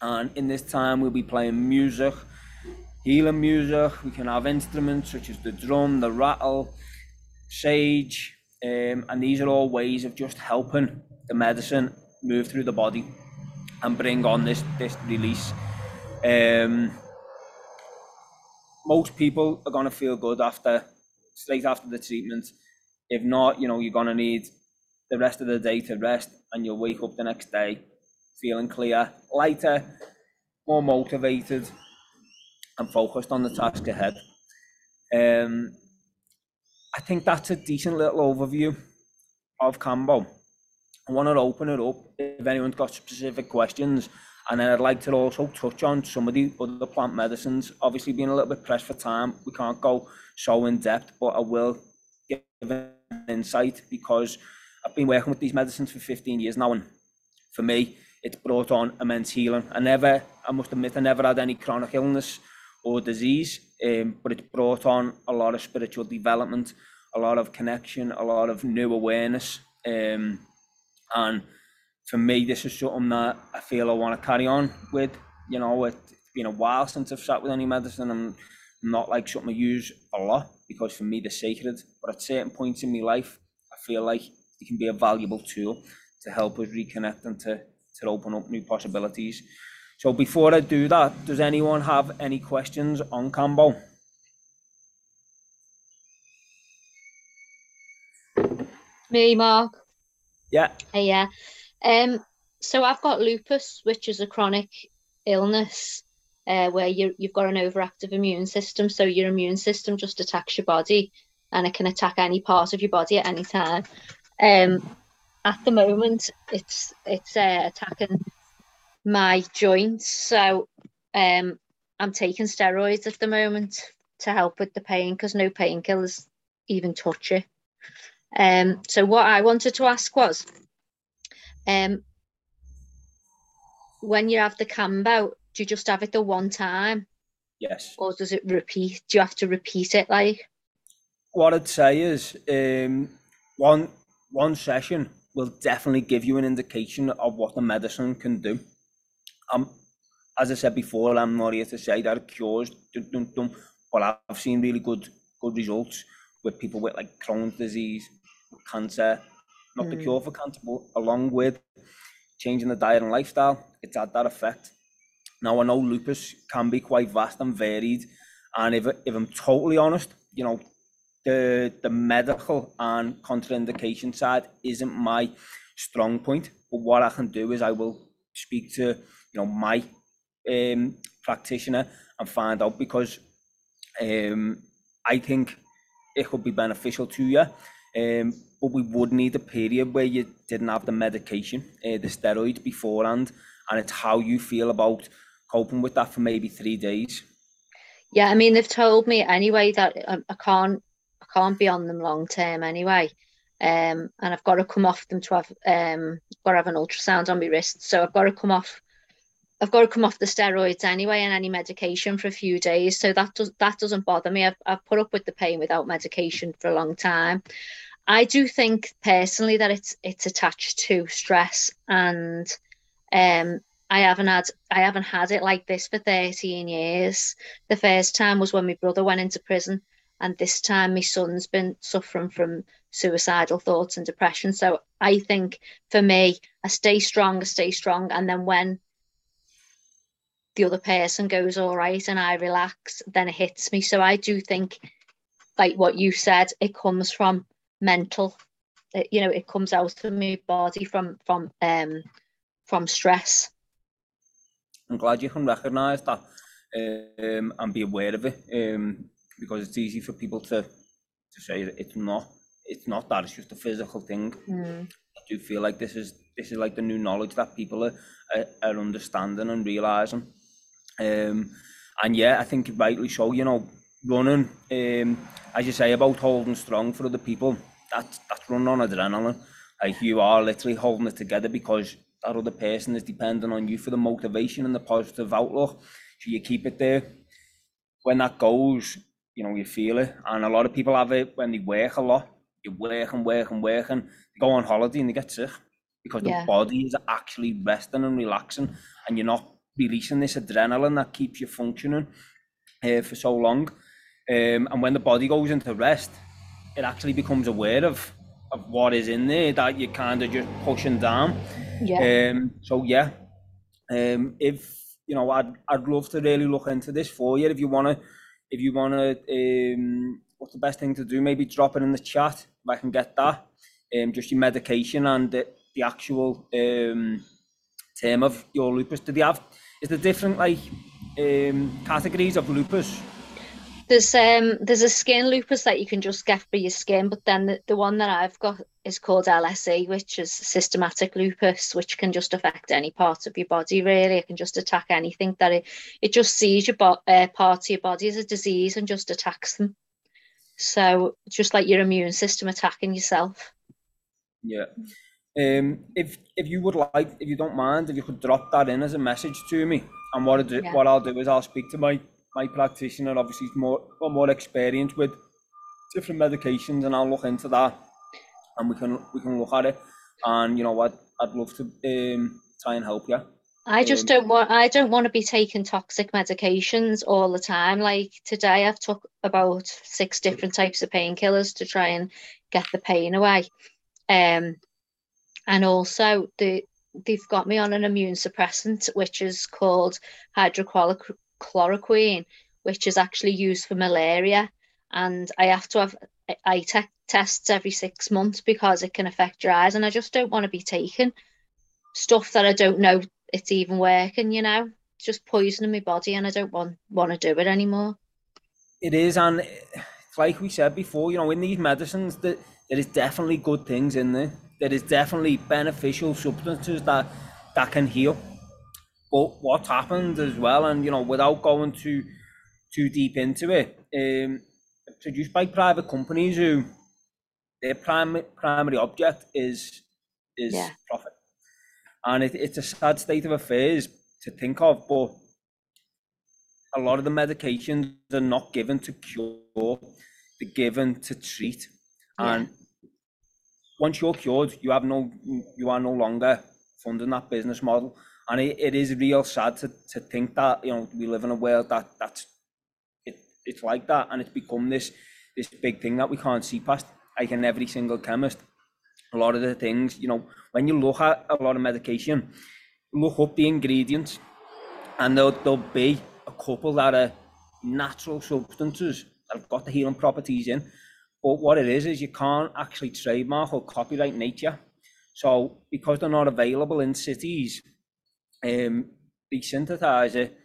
Speaker 1: And in this time we'll be playing music, healing music. We can have instruments such as the drum, the rattle, sage, um, and these are all ways of just helping the medicine move through the body and bring on this this release. Um, most people are going to feel good after straight after the treatment. If not, you know, you're going to need the rest of the day to rest and you'll wake up the next day feeling clear, lighter, more motivated and focused on the task ahead. Um, I think that's a decent little overview of Kambo. I want to open it up if anyone's got specific questions and then I'd like to also touch on some of the other plant medicines. Obviously, being a little bit pressed for time, we can't go so in depth, but I will give an insight because I've been working with these medicines for 15 years now, and for me, it's brought on immense healing. I never, I must admit, I never had any chronic illness or disease, um, but it's brought on a lot of spiritual development, a lot of connection, a lot of new awareness, um, and for me, this is something that I feel I want to carry on with. You know, it's been a while since I've sat with any medicine. I'm not like something I use a lot because for me they're sacred. But at certain points in my life, I feel like it can be a valuable tool to help us reconnect and to, to open up new possibilities. So before I do that, does anyone have any questions on Kambo?
Speaker 2: Me, Mark.
Speaker 1: Yeah.
Speaker 2: Hey, yeah. Um, so I've got lupus, which is a chronic illness uh, where you you've got an overactive immune system. So your immune system just attacks your body, and it can attack any part of your body at any time. Um, at the moment, it's it's uh, attacking my joints. So um, I'm taking steroids at the moment to help with the pain because no painkillers even touch it. Um, so what I wanted to ask was, um, when you have the Kambo, do you just have it the one time?
Speaker 1: Yes.
Speaker 2: Or does it repeat? Do you have to repeat it like?
Speaker 1: What I'd say is um, one one session will definitely give you an indication of what the medicine can do. Um, as I said before, I'm not here to say that it cures, dum, dum, dum, but I've seen really good good results with people with like Crohn's disease, cancer, not mm. the cure for cancer, but along with changing the diet and lifestyle, it's had that effect. Now I know lupus can be quite vast and varied, and if if I'm totally honest, you know, the the medical and contraindication side isn't my strong point. But what I can do is I will speak to you know my um, practitioner and find out because um, I think it could be beneficial to you. Um, but we would need a period where you didn't have the medication, uh, the steroid beforehand, and it's how you feel about coping with that for maybe three days.
Speaker 2: Yeah, I mean they've told me anyway that I, I can't I can't be on them long term anyway. um, and I've got to come off them to have um, got to have an ultrasound on my wrist. So I've got to come off. I've got to come off the steroids anyway and any medication for a few days. So that does that doesn't bother me. I've I've put up with the pain without medication for a long time. I do think personally that it's it's attached to stress and um I haven't had I haven't had it like this for 13 years. The first time was when my brother went into prison and this time my son's been suffering from suicidal thoughts and depression. So I think for me, I stay strong, I stay strong, and then when the other person goes all right and I relax, then it hits me. So I do think, like what you said, it comes from mental. It, you know, it comes out of my body from from um from stress.
Speaker 1: I'm glad you can recognise that um, and be aware of it um, because it's easy for people to to say that it's not it's not that it's just a physical thing.
Speaker 2: Mm.
Speaker 1: I do feel like this is this is like the new knowledge that people are are, are understanding and realizing. Um, and yeah, I think rightly so. You know, running, um, as you say about holding strong for other people, that's that's running on adrenaline. Like you are literally holding it together because that other person is depending on you for the motivation and the positive outlook. So you keep it there. When that goes, you know, you feel it. And a lot of people have it when they work a lot. You work and work and work and they go on holiday and they get sick because
Speaker 2: Yeah.
Speaker 1: the body is actually resting and relaxing and you're not releasing this adrenaline that keeps you functioning uh, for so long. Um, and when the body goes into rest, it actually becomes aware of, of what is in there that you're kind of just pushing down.
Speaker 2: Yeah.
Speaker 1: Um, so yeah, um, if you know, I'd I'd love to really look into this for you. If you wanna, if you wanna, um, what's the best thing to do? Maybe drop it in the chat if I can get that. Um, just your medication and the, the actual um term of your lupus. Do they have? Is there different like um categories of lupus?
Speaker 2: There's um there's a skin lupus that you can just get for your skin, but then the, the one that I've got is called LSE, which is systematic lupus, which can just affect any part of your body really. It can just attack anything that it it just sees your bo- uh, part of your body as a disease and just attacks them. So just like your immune system attacking yourself.
Speaker 1: Yeah. Um, if if you would like, if you don't mind, if you could drop that in as a message to me, and what I do,
Speaker 2: Yeah.
Speaker 1: what I'll do is I'll speak to my my practitioner. Obviously, he's more more experience with different medications, and I'll look into that, and we can we can look at it. And you know what, I'd love to um try and help you.
Speaker 2: I just
Speaker 1: Um,
Speaker 2: don't want I don't want to be taking toxic medications all the time. Like today I've took about six different types of painkillers to try and get the pain away. Um and also the they've got me on an immune suppressant which is called hydrochloroquine, which is actually used for malaria. And I have to have eye te- tests every six months because it can affect your eyes. And I just don't want to be taking stuff that I don't know it's even working, you know, it's just poisoning my body and I don't want want to do it anymore.
Speaker 1: It is, and eh, like we said before, you know, in these medicines, that there is definitely good things in there. There is definitely beneficial substances that that can heal. But what happened as well, and you know, without going too too deep into it, um, produced by private companies who their primary primary object is is
Speaker 2: Yeah.
Speaker 1: profit, and it, it's a sad state of affairs to think of, but a lot of the medications are not given to cure, they're given to treat.
Speaker 2: Yeah.
Speaker 1: And once you're cured, you have no you are no longer funding that business model. And it, it is real sad to, to think that, you know, we live in a world that that's it, it's like that and it's become this this big thing that we can't see past. Like in every single chemist. A lot of the things, you know, when you look at a lot of medication, look up the ingredients and there'll, there'll be a couple that are natural substances that have got the healing properties in. But what it is is you can't actually trademark or copyright nature. So because they're not available in cities, um, they synthesize it,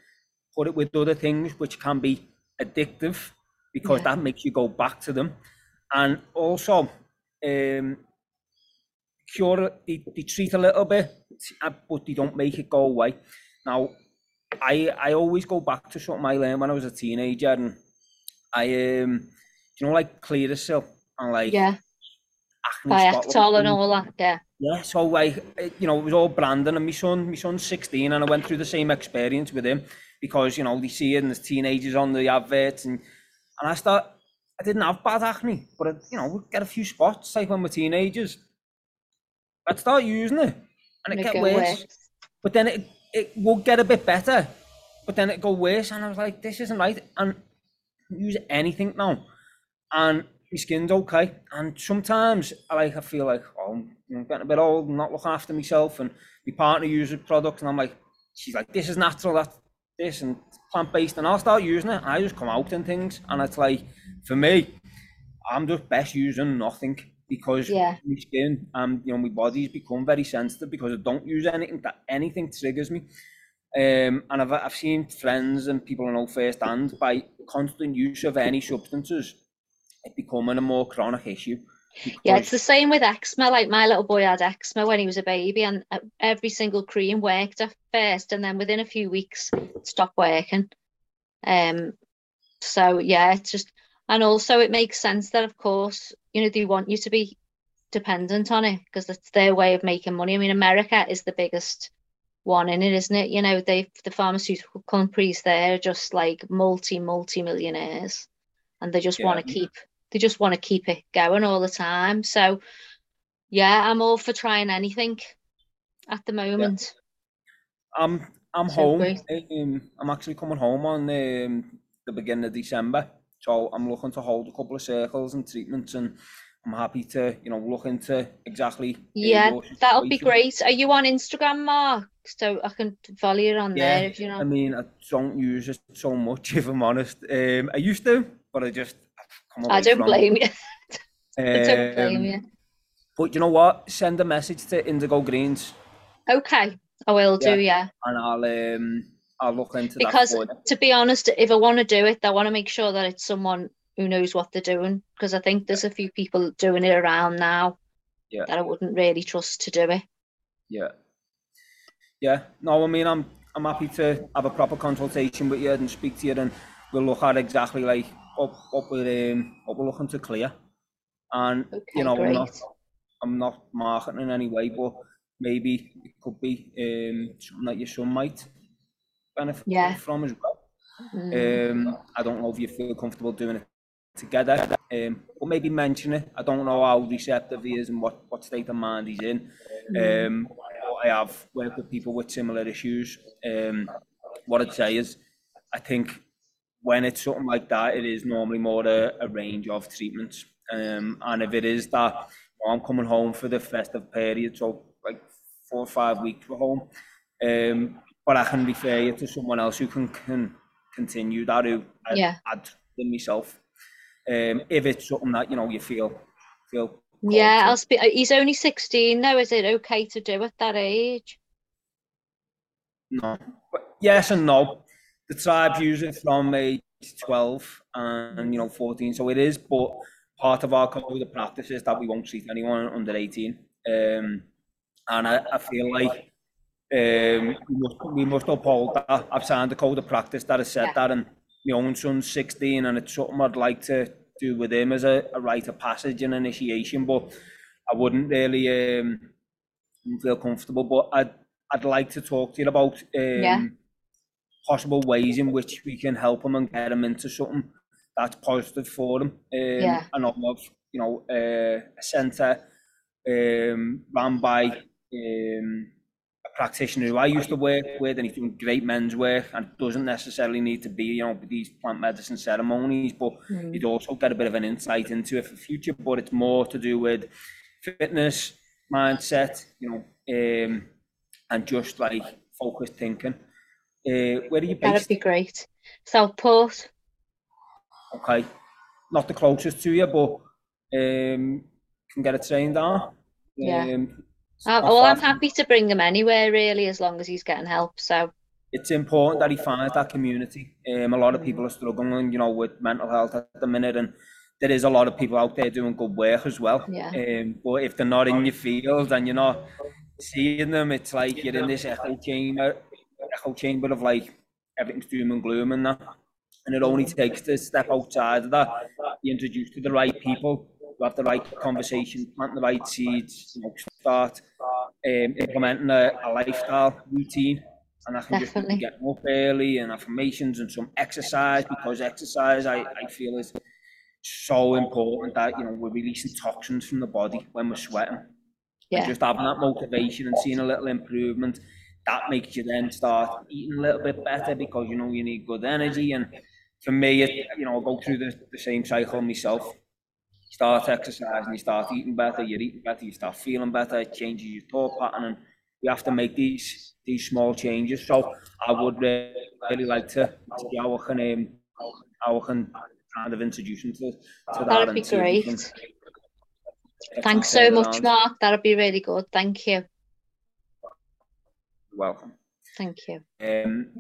Speaker 1: put it with other things which can be addictive because
Speaker 2: Yeah.
Speaker 1: that makes you go back to them. And also, um, cure they, they treat a little bit, uh, but they don't make it go away. Now, I I always go back to something I learned when I was a teenager, and I um, you know, like Clearasil and like
Speaker 2: Yeah,
Speaker 1: acne
Speaker 2: By
Speaker 1: spot
Speaker 2: Actol and all that, yeah.
Speaker 1: Yeah, so like, you know, it was all Brandon and my son, my son's 16 and I went through the same experience with him because, you know, they see it and there's teenagers on the adverts and, and I start, I didn't have bad acne, but, I, you know, we'd get a few spots like when we're teenagers. I'd start using it and
Speaker 2: And
Speaker 1: it
Speaker 2: it
Speaker 1: get worse.
Speaker 2: worse.
Speaker 1: But then it, it would get a bit better, but then it go worse and I was like, this isn't right. And use anything now and my skin's okay. And sometimes I like I feel like oh I'm getting a bit old and not looking after myself. And my partner uses product, and I'm like, she's like, this is natural, that this and plant based, and I'll start using it. And I just come out and things, and it's like for me, I'm just best using nothing because
Speaker 2: Yeah.
Speaker 1: my skin and you know my body's become very sensitive because I don't use anything that anything triggers me. Um, and I've, I've seen friends and people I know firsthand by constant use of any substances, becoming a more chronic issue.
Speaker 2: Yeah, it's the same with eczema. Like my little boy had eczema when he was a baby, and uh, every single cream worked at first, and then within a few weeks, it stopped working. Um, so yeah, it's just, and also it makes sense that, of course, you know, they want you to be dependent on it because that's their way of making money. I mean, America is the biggest one in it, isn't it? You know, they the pharmaceutical companies there are just like multi multi millionaires, and they just want to keep they just want to keep it going all the time. So yeah, I'm all for trying anything at the moment.
Speaker 1: I'm I'm
Speaker 2: So
Speaker 1: home. Um, I'm actually coming home on um, the beginning of December, so I'm looking to hold a couple of circles and treatments, and I'm happy to you know look into exactly.
Speaker 2: Yeah, that'll be great. Are you on Instagram, Mark? So I can follow you on
Speaker 1: Yeah,
Speaker 2: there if you
Speaker 1: know.
Speaker 2: I
Speaker 1: mean, I don't use it so much, if I'm honest. Um, I used to, but I just
Speaker 2: I don't
Speaker 1: from
Speaker 2: blame you. I don't blame
Speaker 1: Um,
Speaker 2: you.
Speaker 1: But you know what? Send a message to Indigo Greens,
Speaker 2: Okay, I will do, yeah.
Speaker 1: and I'll um I'll look into
Speaker 2: Because
Speaker 1: that you.
Speaker 2: to be honest, if I want to do it, I want to make sure that it's someone who knows what they're doing. Because I think there's a few people doing it around now
Speaker 1: Yeah.
Speaker 2: that I wouldn't really trust to do it.
Speaker 1: Yeah. Yeah. No, I mean, I'm I'm happy to have a proper consultation with you and speak to you, and we'll look at exactly like what what we're um, what we're looking to clear. And
Speaker 2: Okay,
Speaker 1: you know, I'm not I'm not marketing in any way, but maybe it could be um something that your son might benefit
Speaker 2: Yeah.
Speaker 1: from as well.
Speaker 2: Mm.
Speaker 1: Um, I don't know if you feel comfortable doing it together, um, but maybe mention it. I don't know how receptive he is and what, what state of mind he's in.
Speaker 2: Mm.
Speaker 1: Um, I have worked with people with similar issues. Um, what I'd say is, I think when it's something like that, it is normally more a, a range of treatments. Um, and if it is that you know, I'm coming home for the festive period, so like four or five weeks we're home, um, but I can refer you to someone else who can, can continue that, who I,
Speaker 2: Yeah.
Speaker 1: I'd than myself. Um, if it's something that you know you feel feel.
Speaker 2: Yeah. I'll speak. He's only 16 now. Is it okay to do at that age?
Speaker 1: No. But yes and no. The tribes use it from age 12 and, you know, 14. So it is, but part of our code of practice is that we won't treat anyone under 18. Um, and I, I feel like um, we, must, we must uphold that. I've signed a code of practice that has said
Speaker 2: Yeah.
Speaker 1: that, and my own son's 16, and it's something I'd like to do with him as a, a rite of passage and initiation, but I wouldn't really um, feel comfortable. But I'd, I'd like to talk to you about um,
Speaker 2: Yeah.
Speaker 1: Possible ways in which we can help them and get them into something that's positive for them. Um,
Speaker 2: Yeah.
Speaker 1: And of, you know, uh, a centre um, run by um, a practitioner who I used to work with, and he's doing great men's work, and doesn't necessarily need to be, you know, these plant medicine ceremonies, but
Speaker 2: Mm.
Speaker 1: you'd also get a bit of an insight into it for future. But it's more to do with fitness, mindset, you know, um, and just like focused thinking. Uh, where are you
Speaker 2: That'd be great. Southport.
Speaker 1: Okay, not the closest to you, but um, can get a train there.
Speaker 2: Yeah.
Speaker 1: Um,
Speaker 2: Uh, well, I'm happy to bring him anywhere, really, as long as he's getting help. So,
Speaker 1: it's important that he finds that community. Um, a lot of people are struggling, you know, with mental health at the minute, and there is a lot of people out there doing good work as well.
Speaker 2: Yeah.
Speaker 1: Um, but if they're not in your field and you're not seeing them, it's like you're in this echo chamber, echo chamber of like everything's doom and gloom and that. And it only takes to step outside of that, be introduced to the right people you have the right conversation, plant the right seeds, you know, start um, implementing a, a lifestyle routine. And I can
Speaker 2: Definitely.
Speaker 1: just get up early and affirmations and some exercise because exercise I, I feel is so important that you know we're releasing toxins from the body when we're sweating. And
Speaker 2: Yeah.
Speaker 1: just having that motivation and seeing a little improvement, that makes you then start eating a little bit better because you know you need good energy. And for me, it, you know, I go through the, the same cycle myself. You start exercising, you start eating better, you're eating better, you start feeling better, it changes your thought pattern, and you have to make these these small changes. So I would uh, really like to see how I can um, how I can kind of introduce them to, to that.
Speaker 2: That'd be
Speaker 1: and see if we can
Speaker 2: great. Thanks so much,
Speaker 1: turnaround.
Speaker 2: Mark. That'd be really good. Thank you.
Speaker 1: Welcome.
Speaker 2: Thank you.
Speaker 1: Um,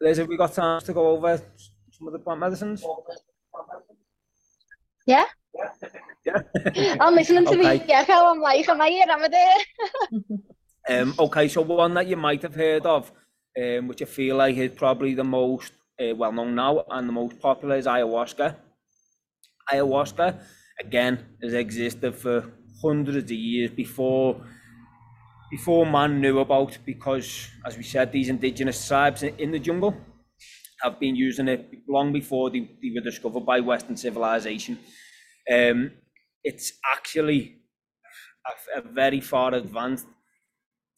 Speaker 1: Liz, have we got time to go over some of the plant medicines?
Speaker 3: Yeah.
Speaker 1: Yeah.
Speaker 3: I'm listening to
Speaker 1: Okay.
Speaker 3: the echo. I'm like, am I here? Am I there?
Speaker 1: Um, okay, so one that you might have heard of, um, which I feel like is probably the most uh, well known now and the most popular is ayahuasca. Ayahuasca, again, has existed for hundreds of years before before man knew about because, as we said, these indigenous tribes in, the jungle have been using it long before they, they were discovered by Western civilization. Um, it's actually a, a very far advanced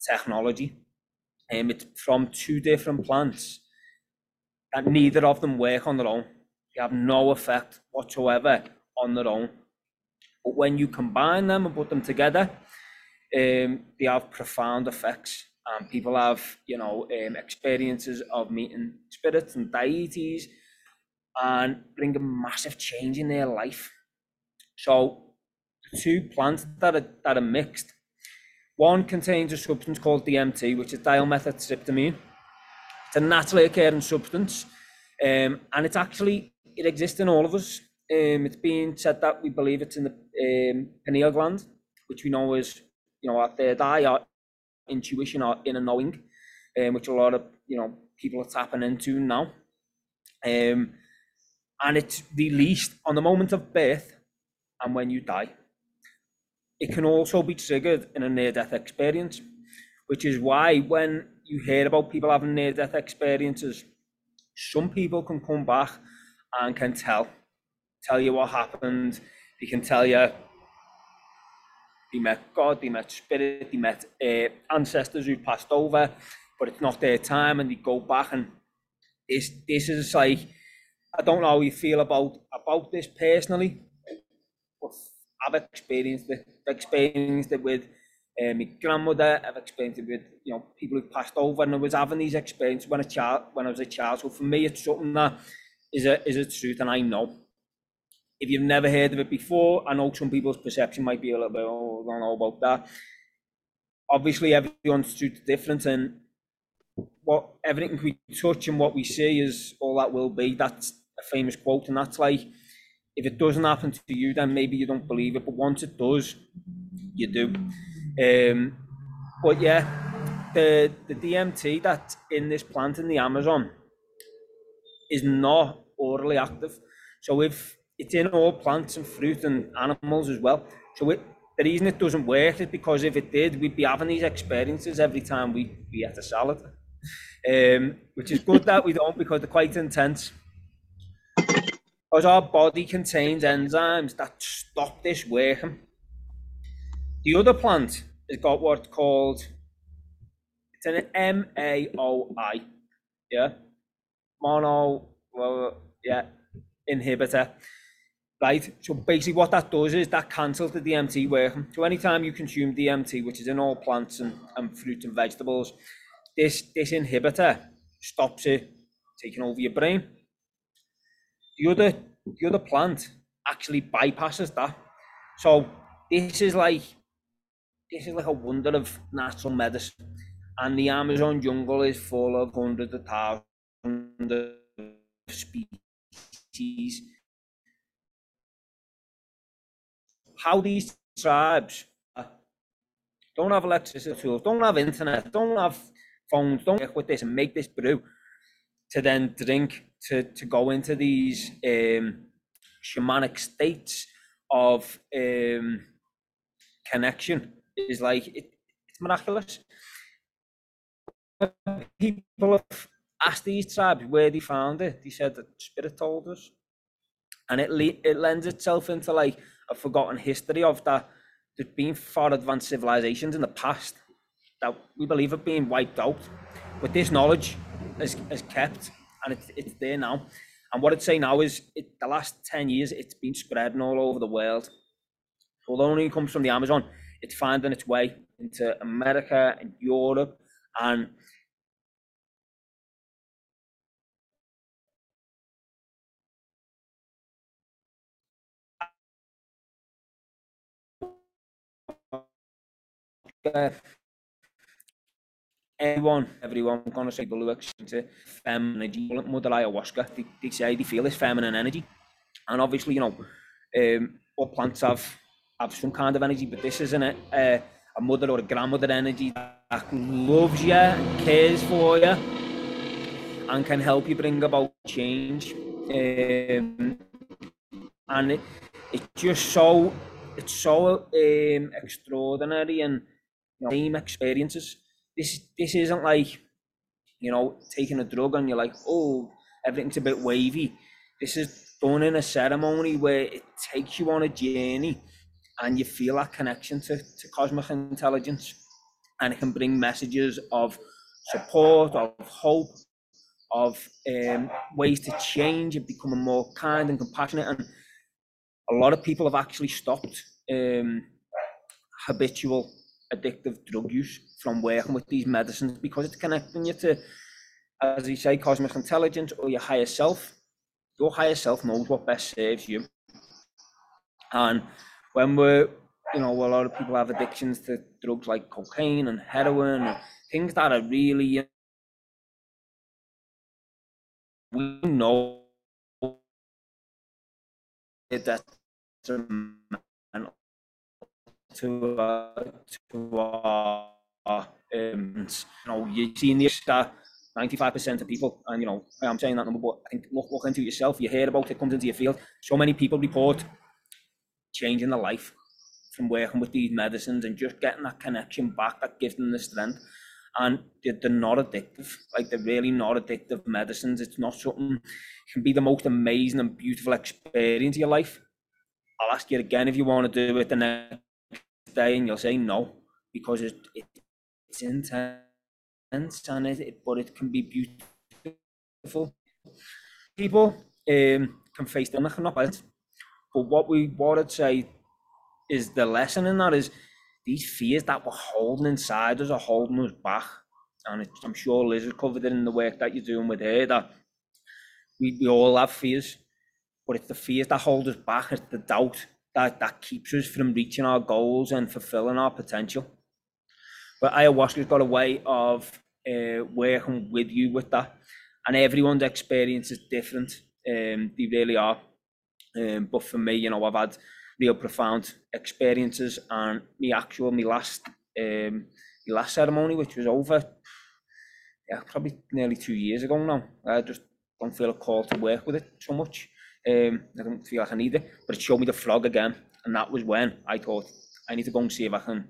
Speaker 1: technology. Um, it's from two different plants and neither of them work on their own. They have no effect whatsoever on their own. But when you combine them and put them together, um, they have profound effects. And people have, you know, um, experiences of meeting spirits and deities and bring a massive change in their life. So two plants that are, that are mixed one contains a substance called DMT, which is dimethyltryptamine. It's a naturally occurring substance, um, and it's actually it exists in all of us. Um, it's been said that we believe it's in the um, pineal gland, which we know is you know our third eye, our intuition, our inner knowing, um, which a lot of you know people are tapping into now. Um, and it's released on the moment of birth and when you die it can also be triggered in a near death experience, which is why when you hear about people having near death experiences, some people can come back and can tell, tell you what happened. They can tell you He met God, he met spirit, he met uh, ancestors who passed over, but it's not their time, and they go back and this this is like I don't know how you feel about about this personally, but I've experienced it. I've experienced it with uh, my grandmother. I've experienced it with you know people who passed over, and I was having these experiences when a child when I was a child. So for me, it's something that is a is a truth, and I know. If you've never heard of it before, I know some people's perception might be a little bit, oh, I don't know about that. Obviously, everyone's truth different, and what everything we touch and what we see is all that will be. That's a famous quote, and that's like if it doesn't happen to you, then maybe you don't believe it. But once it does, you do. Um, but yeah, the the DMT that's in this plant in the Amazon is not orally active. So if it's in all plants and fruit and animals as well. So it, the reason it doesn't work is because if it did, we'd be having these experiences every time we, we ate a salad. Um, which is good that we don't because they're quite intense. Because our body contains enzymes that stop this working. The other plant has got what's called it's an M A O I, yeah, mono, well, yeah, inhibitor, right? So basically, what that does is that cancels the DMT working. So anytime you consume DMT, which is in all plants and, and fruit and vegetables, this this inhibitor stops it taking over your brain. The other the other plant actually bypasses that. So this is like this is like a wonder of natural medicine. And the Amazon jungle is full of hundreds of thousands of species. How these tribes uh, don't have electricity tools, don't have internet, don't have phones, don't work with this and make this brew to then drink to, to go into these um, shamanic states of um, connection. Is like it, it's miraculous. People have asked these tribes where they found it. They said that spirit told us, and it le- it lends itself into like a forgotten history of that. There's been far advanced civilizations in the past that we believe have been wiped out, but this knowledge is, is kept and it's, it's there now. And what I'd say now is it, the last 10 years, it's been spreading all over the world. Although it comes from the Amazon, it's finding its way into America and Europe and where everyone, everyone gonna say the lyrics into feminine energy. Mother ayahuasca, they, they say they feel this feminine energy, and obviously you know, um, all plants have have some kind of energy, but this isn't it. Uh, a mother or a grandmother energy that loves you and cares for you and can help you bring about change. Um, and it, it's just so it's so um, extraordinary and you know, same experiences. This this isn't like you know taking a drug and you're like oh everything's a bit wavy. This is done in a ceremony where it takes you on a journey and you feel that connection to, to cosmic intelligence and it can bring messages of support, of hope, of um, ways to change and becoming more kind and compassionate. And a lot of people have actually stopped um, habitual addictive drug use from working with these medicines because it's connecting you to, as you say, cosmic intelligence or your higher self. Your higher self knows what best serves you. And when we're, you know, a lot of people have addictions to drugs like cocaine and heroin and things that are really, we know that to uh, to uh, um, you know you see in the that 95% of people, and you know I'm saying that number, but I think look, look into it yourself. You hear about it, comes into your field. So many people report changing their life from working with these medicines and just getting that connection back that gives them the strength. And they're, they're not addictive, like they're really not addictive medicines. It's not something, can be the most amazing and beautiful experience of your life. I'll ask you again if you want to do it the next day, and you'll say no because it, it it's intense and it, it, but it can be beautiful. People um, can face them, not bad. But what we what I'd say is the lesson in that is these fears that we're holding inside us are holding us back. And I'm sure Liz has covered it in the work that you're doing with her that we, we all have fears, but it's the fears that hold us back, it's the doubt that, that keeps us from reaching our goals and fulfilling our potential. But ayahuasca's got a way of uh, working with you with that, and everyone's experience is different. Um, they really are. Um, but for me, you know, I've had real profound experiences, and me actual, my last, um, my last ceremony, which was over, yeah, probably nearly two years ago now. I just don't feel a call to work with it so much. Um, I don't feel like I need it, but it showed me the frog again, and that was when I thought I need to go and see if I can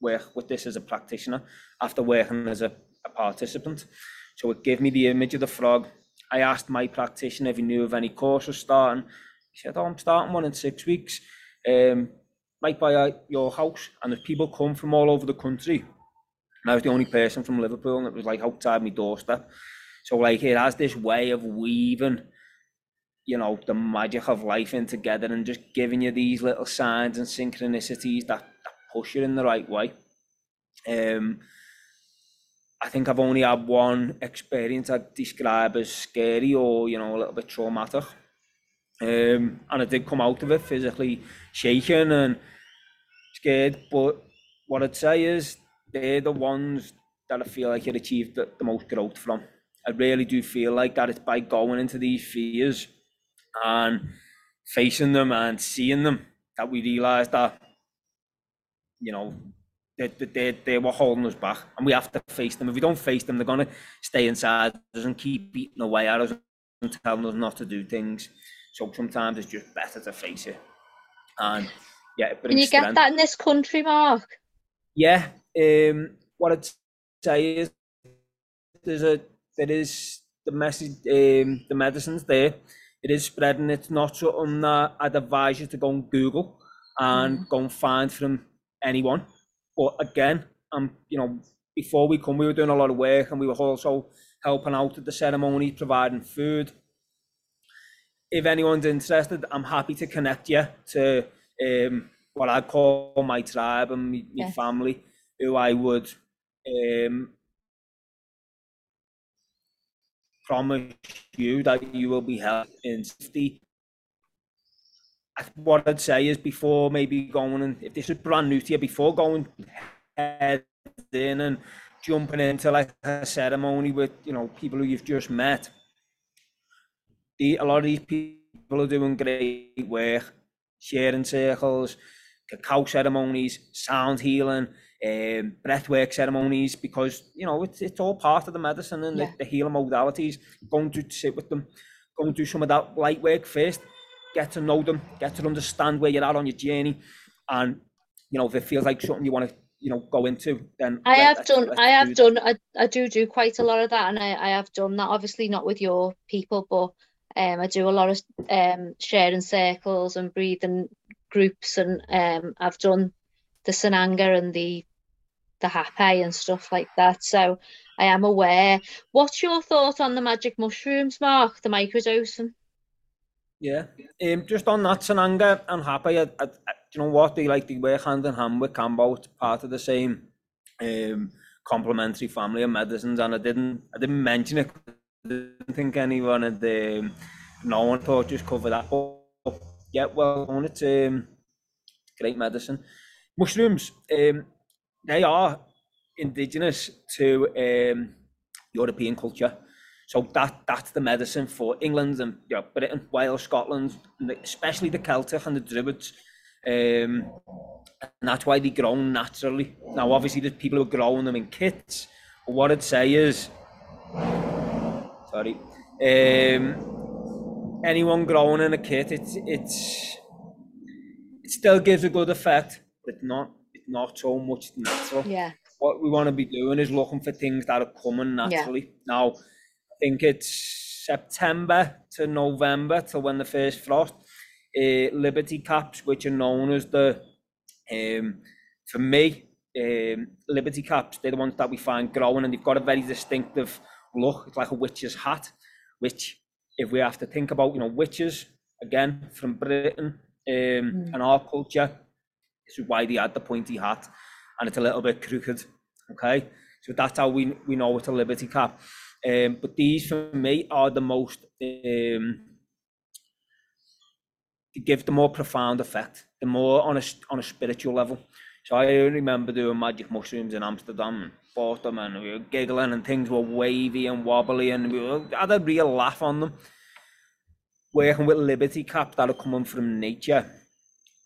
Speaker 1: work with this as a practitioner after working as a, a participant. So it gave me the image of the frog. I asked my practitioner if he knew of any courses starting. He said, "Oh, I'm starting one in six weeks, um, right by uh, your house." And there's people come from all over the country. And I was the only person from Liverpool, and it was like outside my doorstep. So like it has this way of weaving you know, the magic of life in together and just giving you these little signs and synchronicities that, that push you in the right way. Um, I think I've only had one experience I'd describe as scary or, you know, a little bit traumatic. Um, and I did come out of it physically shaken and scared. But what I'd say is they're the ones that I feel like you achieved the, the most growth from. I really do feel like that it's by going into these fears and facing them and seeing them that we realised that, you know, they, they, they were holding us back and we have to face them. If we don't face them, they're going to stay inside us and keep eating away at us and telling us not to do things. So sometimes it's just better to face it. and yeah, it
Speaker 2: Can you
Speaker 1: brings
Speaker 2: get that in this country, Mark?
Speaker 1: Yeah, um, what I'd say is there's a there is the message, um, the medicines there. It is spreading. It's not something that I'd advise you to go and Google and go and find from anyone. But again, um, you know, before we come, we were doing a lot of work, and we were also helping out at the ceremony, providing food. If anyone's interested, I'm happy to connect you to um, what I call my tribe and my, my
Speaker 2: Yes.
Speaker 1: family, who I would um, promise you that you will be held in safety. What I'd say is before maybe going and if this is brand new to you, before going head in and jumping into like a ceremony with you know people who you've just met, the, a lot of these people are doing great work, sharing circles, cacao ceremonies, sound healing, um, breathwork ceremonies, because you know it's it's all part of the medicine and
Speaker 2: Yeah.
Speaker 1: the, the healing modalities. Going to sit with them, going to do some of that light work first, get to know them, get to understand where you're at on your journey, and you know if it feels like something you want to you know go into, then
Speaker 2: I have done. I have
Speaker 1: do
Speaker 2: done. I, I do do quite a lot of that, and I, I have done that. Obviously, not with your people, but um, I do a lot of um sharing circles and breathing groups, and um, I've done the Sananga and the the Hape and stuff like that. So I am aware. What's your thought on the magic mushrooms, Mark? The microdosing?
Speaker 1: Yeah, um, just on that, Sananga and Hape, I, I, I, you know what? They like they work hand in hand with Kambo. It's part of the same um, complementary family of medicines, and I didn't, I didn't mention it. I didn't think anyone had, um, no one thought just cover that. But yeah, well, on it's um, great medicine. Mushrooms, um, they are indigenous to um, European culture. So that that's the medicine for England and you know, Britain, Wales, Scotland, and especially the Celtic and the Druids. Um, and that's why they grow naturally. Now, obviously, there's people who are growing them in kits. But what I'd say is, sorry, um, anyone growing in a kit, it's it's it still gives a good effect, but not not so much natural
Speaker 2: Yeah.
Speaker 1: what we want to be doing is looking for things that are coming naturally. Yeah. Now, I think it's September to November till when the first frost. Uh, Liberty caps, which are known as the, um, for me, um, Liberty caps, they're the ones that we find growing and they've got a very distinctive look. It's like a witch's hat, which if we have to think about, you know, witches, again, from Britain um, and our culture, is why they had the pointy hat and it's a little bit crooked. Okay, so that's how we we know it's a Liberty cap. Um, but these for me are the most um, give the more profound effect, the more on a on a spiritual level. So I remember doing magic mushrooms in Amsterdam and bought them and we were giggling and things were wavy and wobbly and we were, had a real laugh on them. Working with Liberty cap that are coming from nature,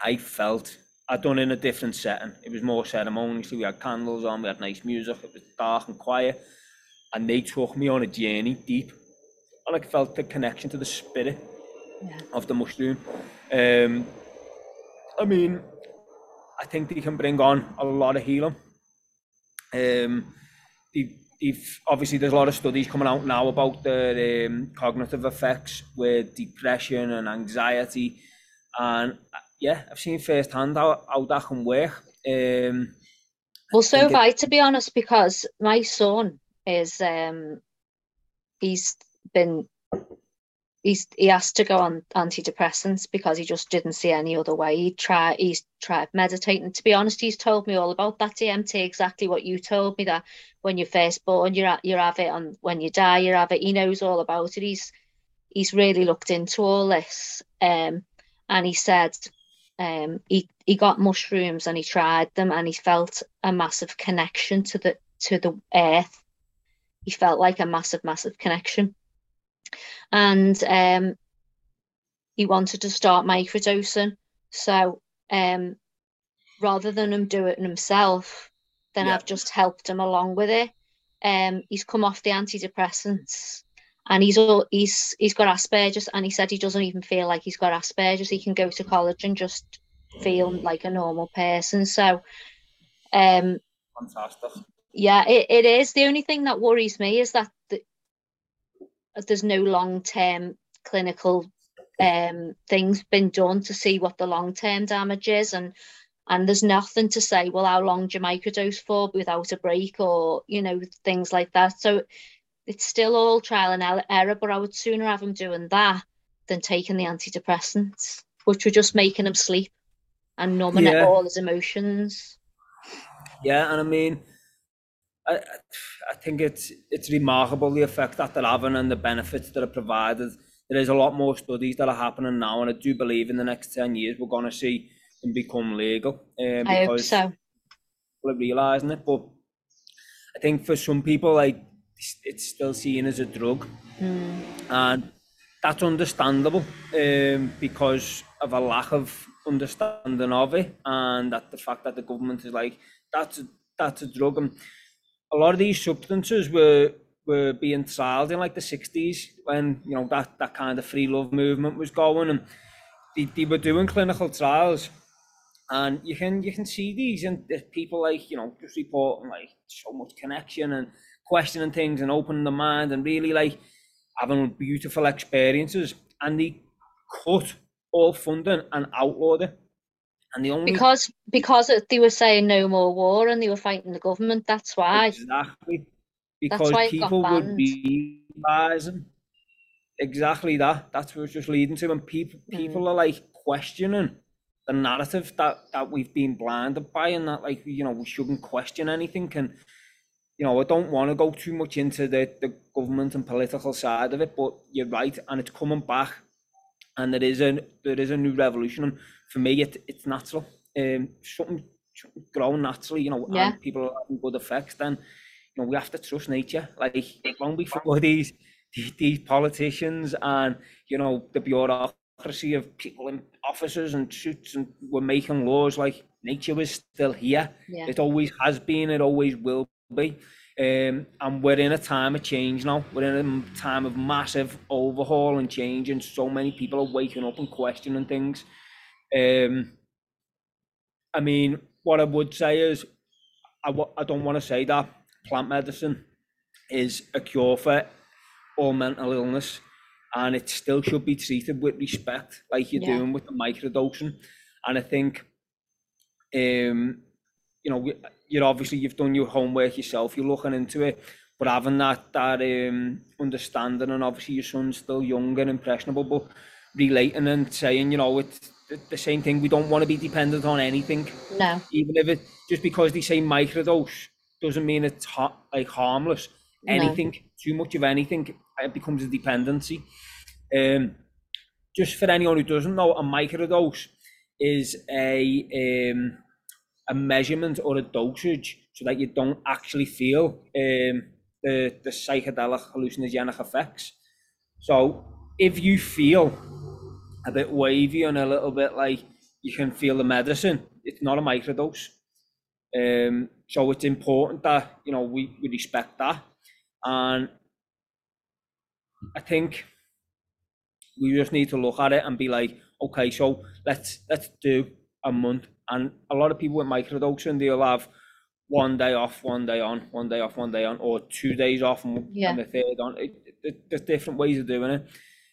Speaker 1: I felt I'd done in a different setting. It was more ceremonial, so we had candles on, we had nice music, it was dark and quiet. And they took me on a journey deep. And I felt the connection to the spirit
Speaker 2: Yeah.
Speaker 1: of the mushroom. Um, I mean, I think they can bring on a lot of healing. Um, they, they've, obviously, there's a lot of studies coming out now about the um, cognitive effects with depression and anxiety. And yeah, I've seen firsthand how, how that can work. Um,
Speaker 2: Well, so have
Speaker 1: it-
Speaker 2: I, to be honest, because my son is um he's been he's he has to go on antidepressants because he just didn't see any other way. He tried he's tried meditating. To be honest, he's told me all about that DMT, exactly what you told me that when you're first born, you're, you have it, and when you die, you have it. He knows all about it. He's he's really looked into all this. Um, and he said um he he got mushrooms and he tried them and he felt a massive connection to the to the earth. He felt like a massive massive connection. And um he wanted to start microdosing. So um rather than him do it himself then
Speaker 1: Yeah.
Speaker 2: I've just helped him along with it. Um he's come off the antidepressants and he's all he's he's got Asperger's and he said he doesn't even feel like he's got Asperger's he can go to college and just feel like a normal person. So, um,
Speaker 1: Fantastic.
Speaker 2: yeah, it, it is. The only thing that worries me is that the, there's no long term clinical um, things been done to see what the long term damage is, and and there's nothing to say, well, how long do you microdose for without a break, or you know things like that. So it's still all trial and error, but I would sooner have him doing that than taking the antidepressants, which were just making him sleep and numbing
Speaker 1: Yeah.
Speaker 2: all his emotions.
Speaker 1: Yeah, and I mean, I, I- think it's it's remarkable the effect that they're having and the benefits that are provided. There is a lot more studies that are happening now, and I do believe in the next ten years we're going to see them become legal. Um,
Speaker 2: I hope so.
Speaker 1: people are realising it, but I think for some people, like it's- still seen as a drug,
Speaker 2: Mm.
Speaker 1: and that's understandable um, because of a lack of understanding of it, and that the fact that the government is like that's a, that's a drug, and a lot of these substances were were being trialed in like the 60s when you know that that kind of free love movement was going and they, they were doing clinical trials. And you can you can see these and people like you know just reporting like so much connection and questioning things and opening the mind and really like having beautiful experiences and they cut all funding and outlawed it and the only
Speaker 2: Because because they were saying no more war and they were fighting the government. That's why.
Speaker 1: Exactly. Because
Speaker 2: why
Speaker 1: people would be realising exactly that. That's what it's just leading to. And people
Speaker 2: Mm.
Speaker 1: people are like questioning the narrative that, that we've been blinded by and that like you know we shouldn't question anything and you know I don't want to go too much into the, the government and political side of it, but you're right, and it's coming back and there is a there is a new revolution and for me it, it's natural. Um something, something growing naturally, you know,
Speaker 2: Yeah.
Speaker 1: and people are having good effects, then you know, we have to trust nature. Like long before these these, these politicians and you know the bureaucracy of people in offices and suits and were making laws, like nature was still here.
Speaker 2: Yeah.
Speaker 1: It always has been. It always will be. Um, and we're in a time of change now. We're in a time of massive overhaul and change, and so many people are waking up and questioning things. Um, I mean, what I would say is, I w- I don't want to say that plant medicine is a cure for all mental illness, and it still should be treated with respect, like you're
Speaker 2: Yeah.
Speaker 1: doing with the microdosing. And I think, um, you know, we- you're obviously you've done your homework yourself. You're looking into it, but having that that um, understanding, and obviously your son's still young and impressionable, but relating and saying, you know, it's the, same thing. We don't want to be dependent on anything
Speaker 2: No.
Speaker 1: even if it just because they say microdose doesn't mean it's ha- like harmless.
Speaker 2: No.
Speaker 1: Anything too much of anything it becomes a dependency. Um, just for anyone who doesn't know, a microdose is a um, a measurement or a dosage so that you don't actually feel um, the the psychedelic hallucinogenic effects. So if you feel a bit wavy and a little bit like you can feel the medicine. It's not a microdose. Um, so it's important that you know we, we respect that, and I think we just need to look at it and be like, okay, so let's let's do a month. And a lot of people with microdosing, they'll have one day off, one day on, one day off, one day on, or two days off and,
Speaker 2: Yeah.
Speaker 1: and the third on. It, it, there's different ways of doing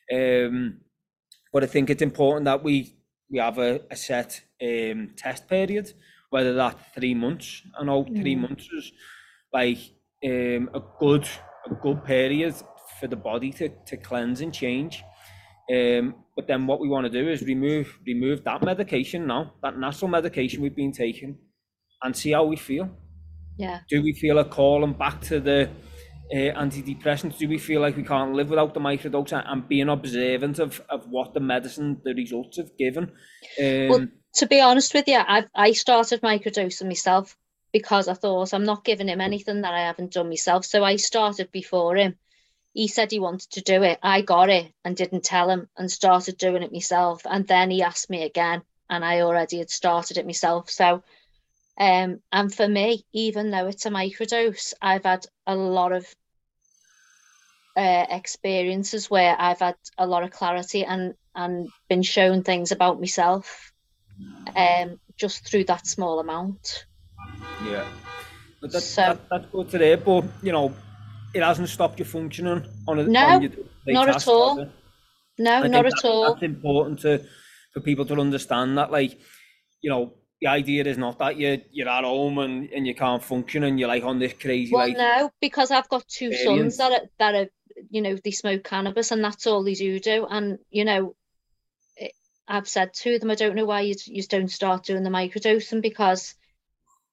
Speaker 1: it. Um, but I think it's important that we we have a, a set um, test period, whether that's three months. I know three
Speaker 2: Mm.
Speaker 1: months is like um, a good a good period for the body to, to cleanse and change. Um, but then what we want to do is remove remove that medication now, that natural medication we've been taking, and see how we feel.
Speaker 2: Yeah.
Speaker 1: Do we feel a calling back to the uh, antidepressants? Do we feel like we can't live without the microdose and- being observant of, of what the medicine, the results have given? Um,
Speaker 2: Well, to be honest with you, I I started microdosing myself because I thought I'm not giving him anything that I haven't done myself. So I started before him. He said he wanted to do it. I got it and didn't tell him and started doing it myself. And then he asked me again, and I already had started it myself. So, um, and for me, even though it's a microdose, I've had a lot of uh, experiences where I've had a lot of clarity and and been shown things about myself um, just through that small amount.
Speaker 1: Yeah. But that,
Speaker 2: So-
Speaker 1: that, that's good today, but you know, it hasn't stopped you functioning on a
Speaker 2: No,
Speaker 1: on your
Speaker 2: not at all. No, not at
Speaker 1: that-
Speaker 2: all.
Speaker 1: That's important to for people to understand that, like, you know, the idea is not that you you're at home and, and you can't function and you're like on this crazy
Speaker 2: Well,
Speaker 1: like
Speaker 2: no, because I've got two
Speaker 1: experience.
Speaker 2: sons that are, that are, you know, they smoke cannabis and that's all they do do. And, you know, it, I've said to them, I don't know why you, you don't start doing the microdosing because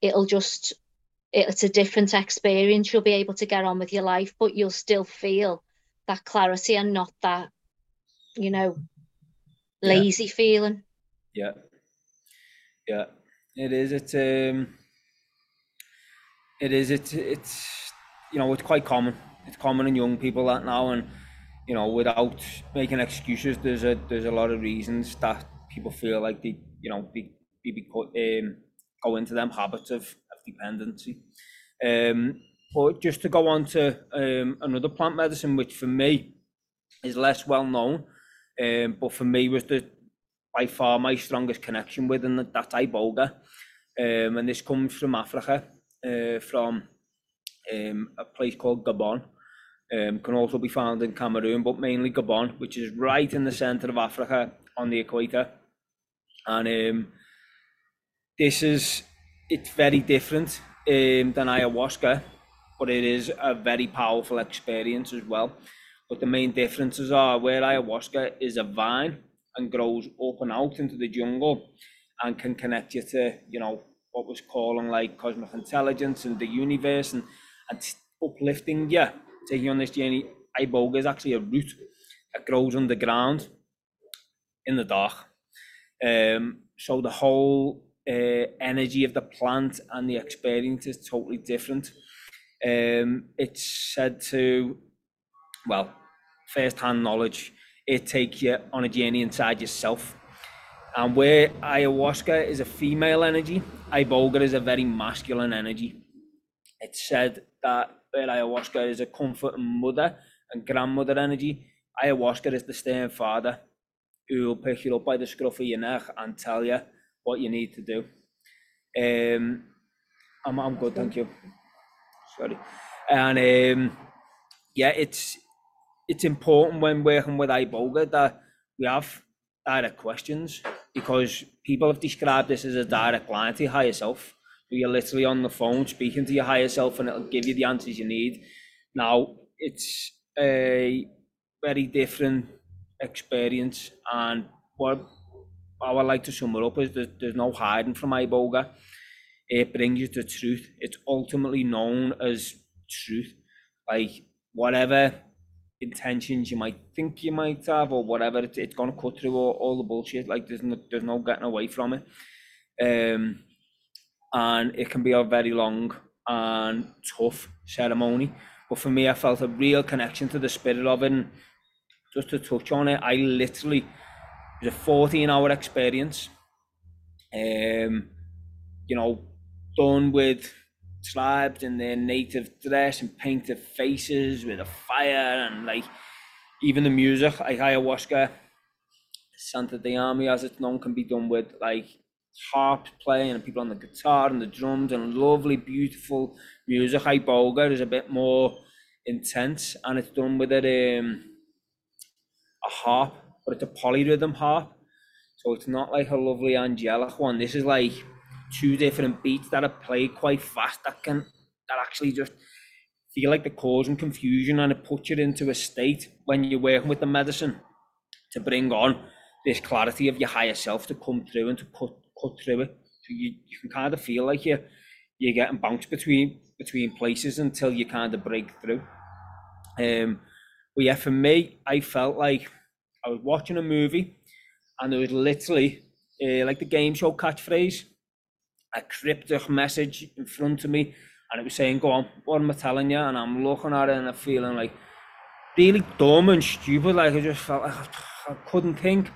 Speaker 2: it'll just, it's a different experience. You'll be able to get on with your life, but you'll still feel that clarity and not that, you know,
Speaker 1: Yeah.
Speaker 2: lazy feeling.
Speaker 1: Yeah. Yeah. It is. It's um it is it's it's you know, it's quite common. It's common in young people that now and you know, without making excuses, there's a there's a lot of reasons that people feel like they you know they, they beco- um, go into them habits of dependency. Um, but just to go on to um, another plant medicine, which for me is less well known, um, but for me was the by far my strongest connection with, and that's iboga. Um, and this comes from Africa, uh, from um, a place called Gabon. Um, can also be found in Cameroon, but mainly Gabon, which is right in the center of Africa on the equator. And um, this is, it's very different um, than ayahuasca, but it is a very powerful experience as well. But the main differences are where ayahuasca is a vine and grows up and out into the jungle and can connect you to, you know, what was calling like cosmic intelligence and the universe and, and uplifting you, taking on this journey. Iboga is actually a root that grows underground in the dark. Um, so the whole uh, energy of the plant and the experience is totally different. Um, it's said to, well, first-hand knowledge, it takes you on a journey inside yourself. And where ayahuasca is a female energy, iboga is a very masculine energy. It's said that where ayahuasca is a comforting mother and grandmother energy, ayahuasca is the stern father who will pick you up by the scruff of your neck and tell you what you need to do. Um, I'm, I'm good, thank you. Sorry. And um, yeah, it's it's important when working with iboga that we have direct questions because people have described this as a direct line to your higher self. You're literally on the phone speaking to your higher self and it'll give you the answers you need. Now, it's a very different experience and what I would like to sum it up is there's, there's no hiding from iboga. It brings you to truth. It's ultimately known as truth. Like whatever intentions you might think you might have or whatever, it's, it's gonna cut through all, all the bullshit. Like there's no, there's no getting away from it. Um, and it can be a very long and tough ceremony. But for me, I felt a real connection to the spirit of it. And just to touch on it, I literally it was a 14 hour experience. Um, you know, done with tribes in their native dress and painted faces with a fire and like even the music, like ayahuasca, Santo Daime as it's known, can be done with like harp playing and people on the guitar and the drums and lovely, beautiful music. Iboga is a bit more intense and it's done with it um, a harp, but it's a polyrhythm harp. So it's not like a lovely angelic one. This is like two different beats that are played quite fast that can that actually just feel like they're causing confusion and it puts you into a state when you're working with the medicine to bring on this clarity of your higher self to come through and to cut cut through it. So you, you can kind of feel like you're you're getting bounced between between places until you kind of break through. Um but yeah, for me, I felt like I was watching a movie and there was literally uh, like the game show catchphrase, a cryptic message in front of me, and it was saying, "Go on, what am I telling you?" And I'm looking at it and I'm feeling like really dumb and stupid. Like I just felt like I, couldn't think,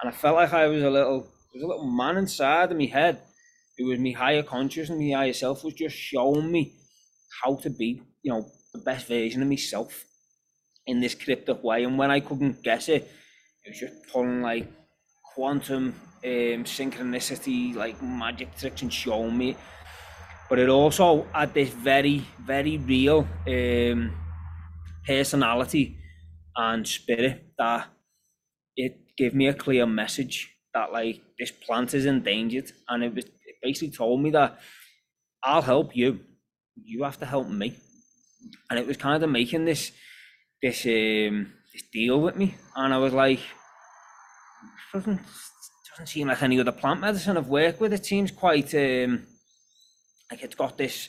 Speaker 1: and I felt like I was a little, there was a little man inside of my head. It was me higher conscious and me higher self was just showing me how to be, you know, the best version of myself in this cryptic way. And when I couldn't guess it, it was just pulling like quantum um, synchronicity, like magic tricks and showing me. But it also had this very, very real um, personality and spirit that it gave me a clear message that like this plant is endangered. And it was it basically told me that I'll help you. You have to help me. And it was kind of making this this um this deal with me. And I was like doesn't doesn't seem like any other plant medicine I've worked with. It seems quite um like it's got this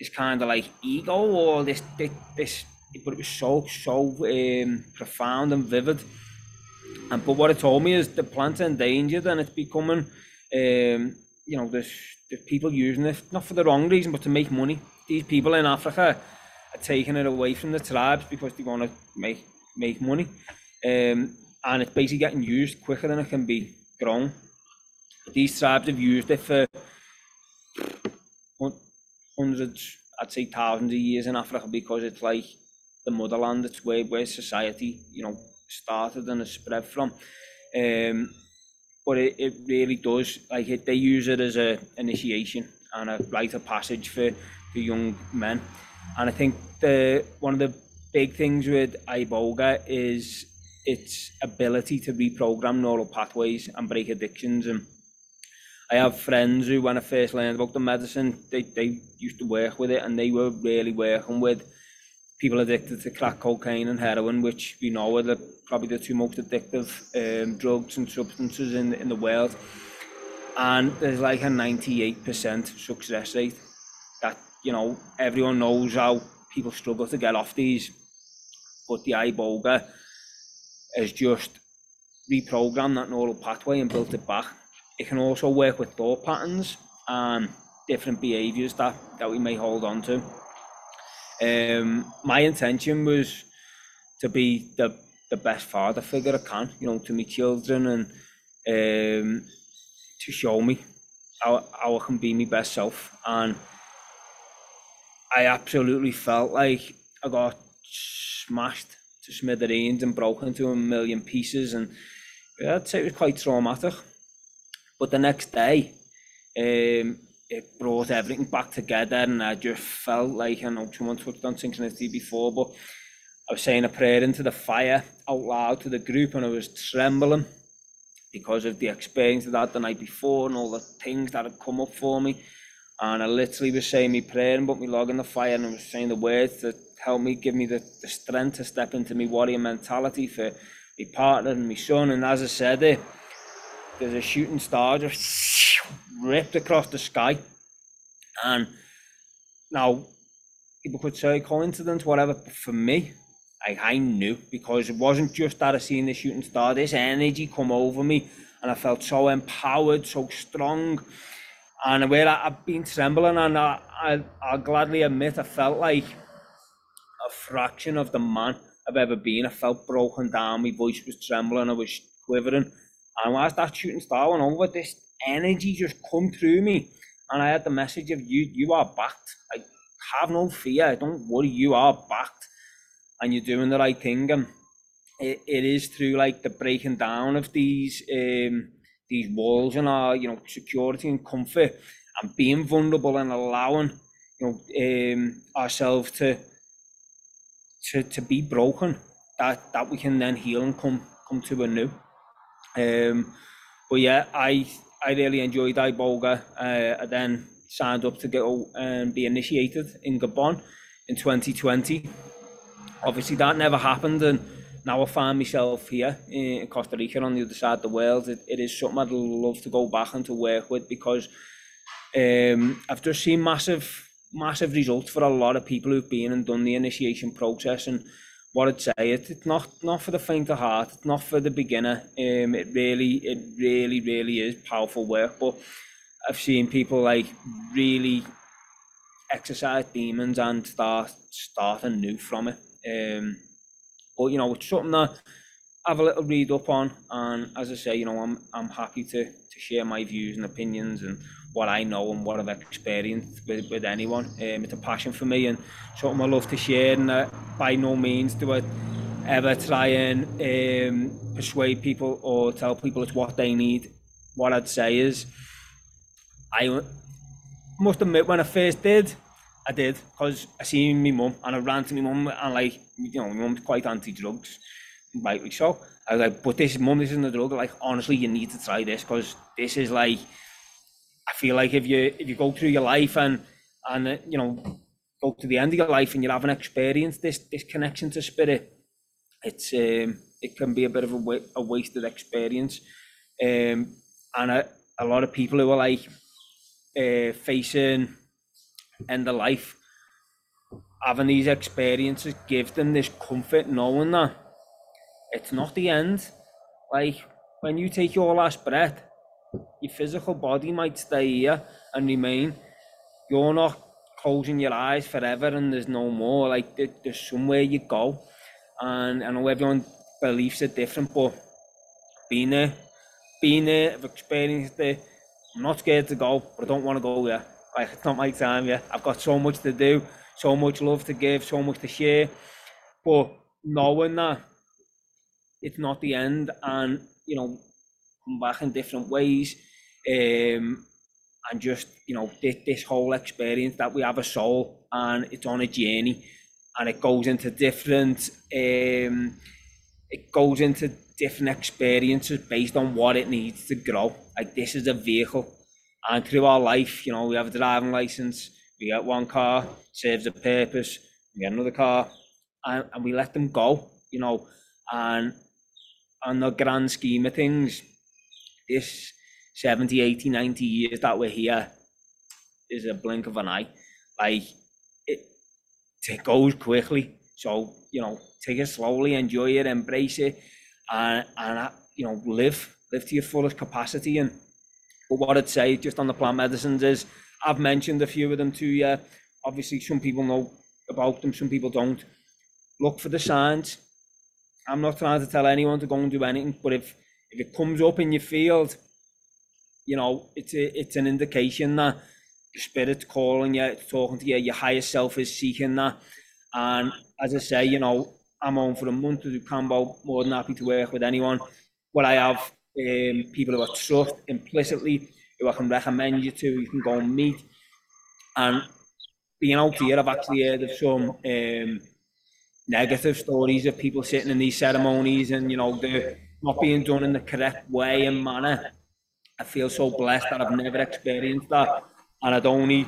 Speaker 1: this kind of like ego or this this, this but it was so so um, profound and vivid. And but what it told me is the plant's endangered and it's becoming um, you know there's, there's people using it not for the wrong reason but to make money. These people in Africa are taking it away from the tribes because they want to make make money um, and it's basically getting used quicker than it can be grown these tribes have used it for hundreds I'd say thousands of years in Africa because it's like the motherland. It's where, where society, you know, started and has spread from. Um, but it, it really does, like it, they use it as a initiation and a rite of passage for, for young men. And I think the one of the big things with iboga is its ability to reprogram neural pathways and break addictions. And I have friends who, when I first learned about the medicine, they, they used to work with it and they were really working with people addicted to crack cocaine and heroin, which we know are the, probably the two most addictive um, drugs and substances in, in the world. And there's like a 98% success rate that, you know, everyone knows how people struggle to get off these. But the iboga has just reprogrammed that neural pathway and built it back. It can also work with thought patterns and different behaviours that, that we may hold on to. Um, my intention was to be the the best father figure I can, you know, to my children and um, to show me how, how I can be my best self. And I absolutely felt like I got smashed to smithereens and broken to a million pieces. And yeah, I'd say it was quite traumatic. But the next day, um, it brought everything back together and I just felt like, I know someone touched on synchronicity before, but I was saying a prayer into the fire out loud to the group and I was trembling because of the experience of that the night before and all the things that had come up for me. And I literally was saying my prayer and put my log in the fire and I was saying the words that help me, give me the, the strength to step into my warrior mentality for my partner and my son. And as I said it, there's a shooting star just ripped across the sky. And now people could say coincidence, whatever, but for me, I, I knew because it wasn't just that I seen the shooting star, this energy come over me and I felt so empowered, so strong. And where I, I've been trembling and I, I, I'll gladly admit I felt like a fraction of the man I've ever been. I felt broken down, my voice was trembling, I was quivering. And whilst that shooting star went over, this energy just come through me. And I had the message of you, you are backed. Like, have no fear. Don't worry, you are backed. And you're doing the right thing. And it, it is through like the breaking down of these um, these walls and our, you know, security and comfort and being vulnerable and allowing, you know, um, ourselves to to to be broken that that we can then heal and come come to a new. Um, but yeah, I I really enjoyed Iboga. Uh, I then signed up to go and be initiated in Gabon in 2020. Obviously, that never happened, and now I find myself here in Costa Rica on the other side of the world. It, it is something I'd love to go back and to work with because um, I've just seen massive, massive results for a lot of people who've been and done the initiation process and what I'd say it, it's not not for the faint of heart, it's not for the beginner. Um, it really, it really, really is powerful work. But I've seen people like really exercise demons and start start anew from it. Um, but you know, it's something that have a little read up on, and as I say, you know, I'm I'm happy to to share my views and opinions and what I know and what I've experienced with, with anyone. Um, it's a passion for me and something I love to share. And uh, by no means do I ever try and um, persuade people or tell people it's what they need. What I'd say is, I must admit when I first did, I did because I seen my mum and I ran to my mum and like you know my mum's quite anti-drugs, rightly so. I was like, but this mum, isn't a drug. Like honestly, you need to try this because this is like, I feel like if you if you go through your life and and uh, you know go to the end of your life and you haven't experienced this this connection to spirit, it's um, it can be a bit of a, wa- a wasted experience. Um, and a, a lot of people who are like uh, facing end of life, having these experiences give them this comfort knowing that it's not the end. Like when you take your last breath, your physical body might stay here and remain. You're not closing your eyes forever and there's no more. Like there, there's somewhere you go. And I know everyone beliefs are different, but being there, being there, I've experienced it. I'm not scared to go, but I don't want to go there. Like it's not my time yet. I've got so much to do, so much love to give, so much to share. But knowing that it's not the end and you know come back in different ways um and just you know this, this whole experience that we have a soul and it's on a journey and it goes into different um it goes into different experiences based on what it needs to grow like this is a vehicle and through our life you know we have a driving license we get one car serves a purpose we get another car and, and we let them go you know and on the grand scheme of things, this 70, 80, 90 years that we're here is a blink of an eye. Like, it, it goes quickly. So, you know, take it slowly, enjoy it, embrace it, and, and uh, you know, live, live to your fullest capacity. And but what I'd say just on the plant medicines is, I've mentioned a few of them to you. Obviously, some people know about them, some people don't. Look for the signs I'm not trying to tell anyone to go and do anything, but if if it comes up in your field, you know, it's a, it's an indication that the spirit's calling you, it's talking to you, your higher self is seeking that. And as I say, you know, I'm on for a month to do Kambo, more than happy to work with anyone. What I have um, people who are trust implicitly, who I can recommend you to, you can go and meet. And being out here, I've actually heard of some um, negative stories of people sitting in these ceremonies and you know they're not being done in the correct way and manner. I feel so blessed that I've never experienced that, and I'd only,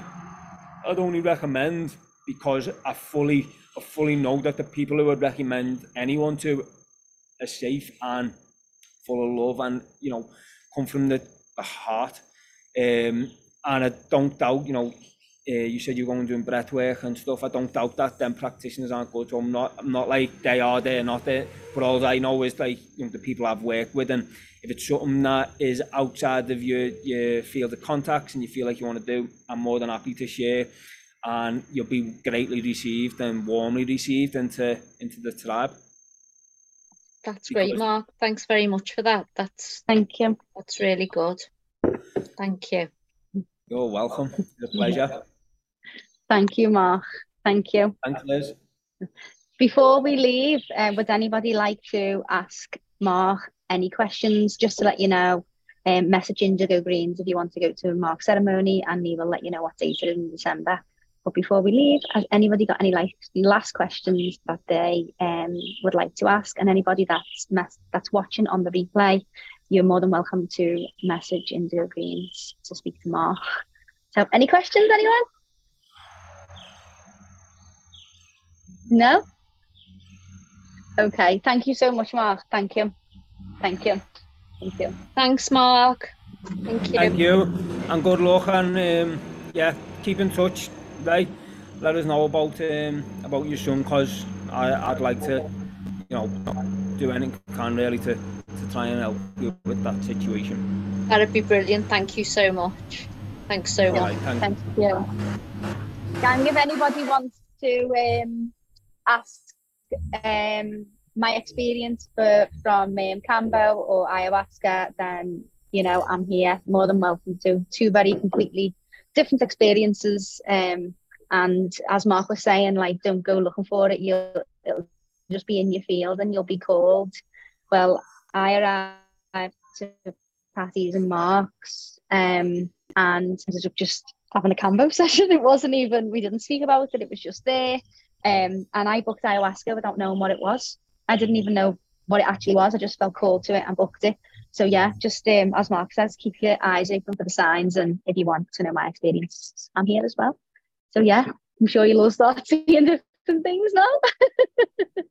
Speaker 1: I'd only recommend because I fully, I fully know that the people who would recommend anyone to are safe and full of love and you know come from the, the heart. Um, and I don't doubt, you know, uh, you said you're going doing breath work and stuff. I don't doubt that them practitioners aren't good. So I'm not, I'm not like they are, they're not there. But all I know is like you know, the people I've worked with, and if it's something that is outside of your your field of contacts and you feel like you want to do, I'm more than happy to share. And you'll be greatly received and warmly received into into the tribe.
Speaker 2: That's great, Mark. Thanks very much for that. That's
Speaker 3: Thank you.
Speaker 2: that's really good. Thank you.
Speaker 1: You're welcome. It's a pleasure.
Speaker 3: Thank you, Mark. Thank you.
Speaker 1: Thanks, Liz.
Speaker 3: Before we leave, uh, would anybody like to ask Mark any questions? Just to let you know, um, message Indigo Greens if you want to go to Mark's ceremony, and we will let you know what date it is in December. But before we leave, has anybody got any like last questions that they um, would like to ask? And anybody that's mess- that's watching on the replay, you're more than welcome to message Indigo Greens to speak to Mark. So, any questions, anyone? No? Okay. Thank you so much, Mark. Thank you. Thank you. Thank you.
Speaker 2: Thanks, Mark. Thank you.
Speaker 1: Thank you, and good luck, and um, yeah, keep in touch. Right, let us know about um, about your son, cause I I'd like to, you know, do anything I can really to to try and help you with that situation.
Speaker 2: That'd be brilliant. Thank you so much. Thanks so much.
Speaker 1: right, thank
Speaker 3: Thank you. Gang, if anybody wants to um, ask um, my experience for, from um, Kambo or ayahuasca, then you know I'm here, more than welcome to. Two very completely different experiences, um, and as Mark was saying, like don't go looking for it. You'll it'll just be in your field and you'll be called. Well, I arrived to Patty's and Mark's um, and ended up just having a Kambo session. It wasn't even, we didn't speak about it, it was just there. Um, and I booked ayahuasca without knowing what it was. I didn't even know what it actually was. I just felt called to it and booked it. So yeah, just um, as Mark says, keep your eyes open for the signs. And if you want to know my experience, I'm here as well. So yeah, I'm sure you'll all start seeing different things now.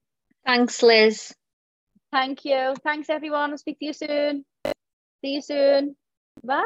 Speaker 2: Thanks, Liz.
Speaker 3: Thank you. Thanks everyone. I'll speak to you soon. See you soon. Bye.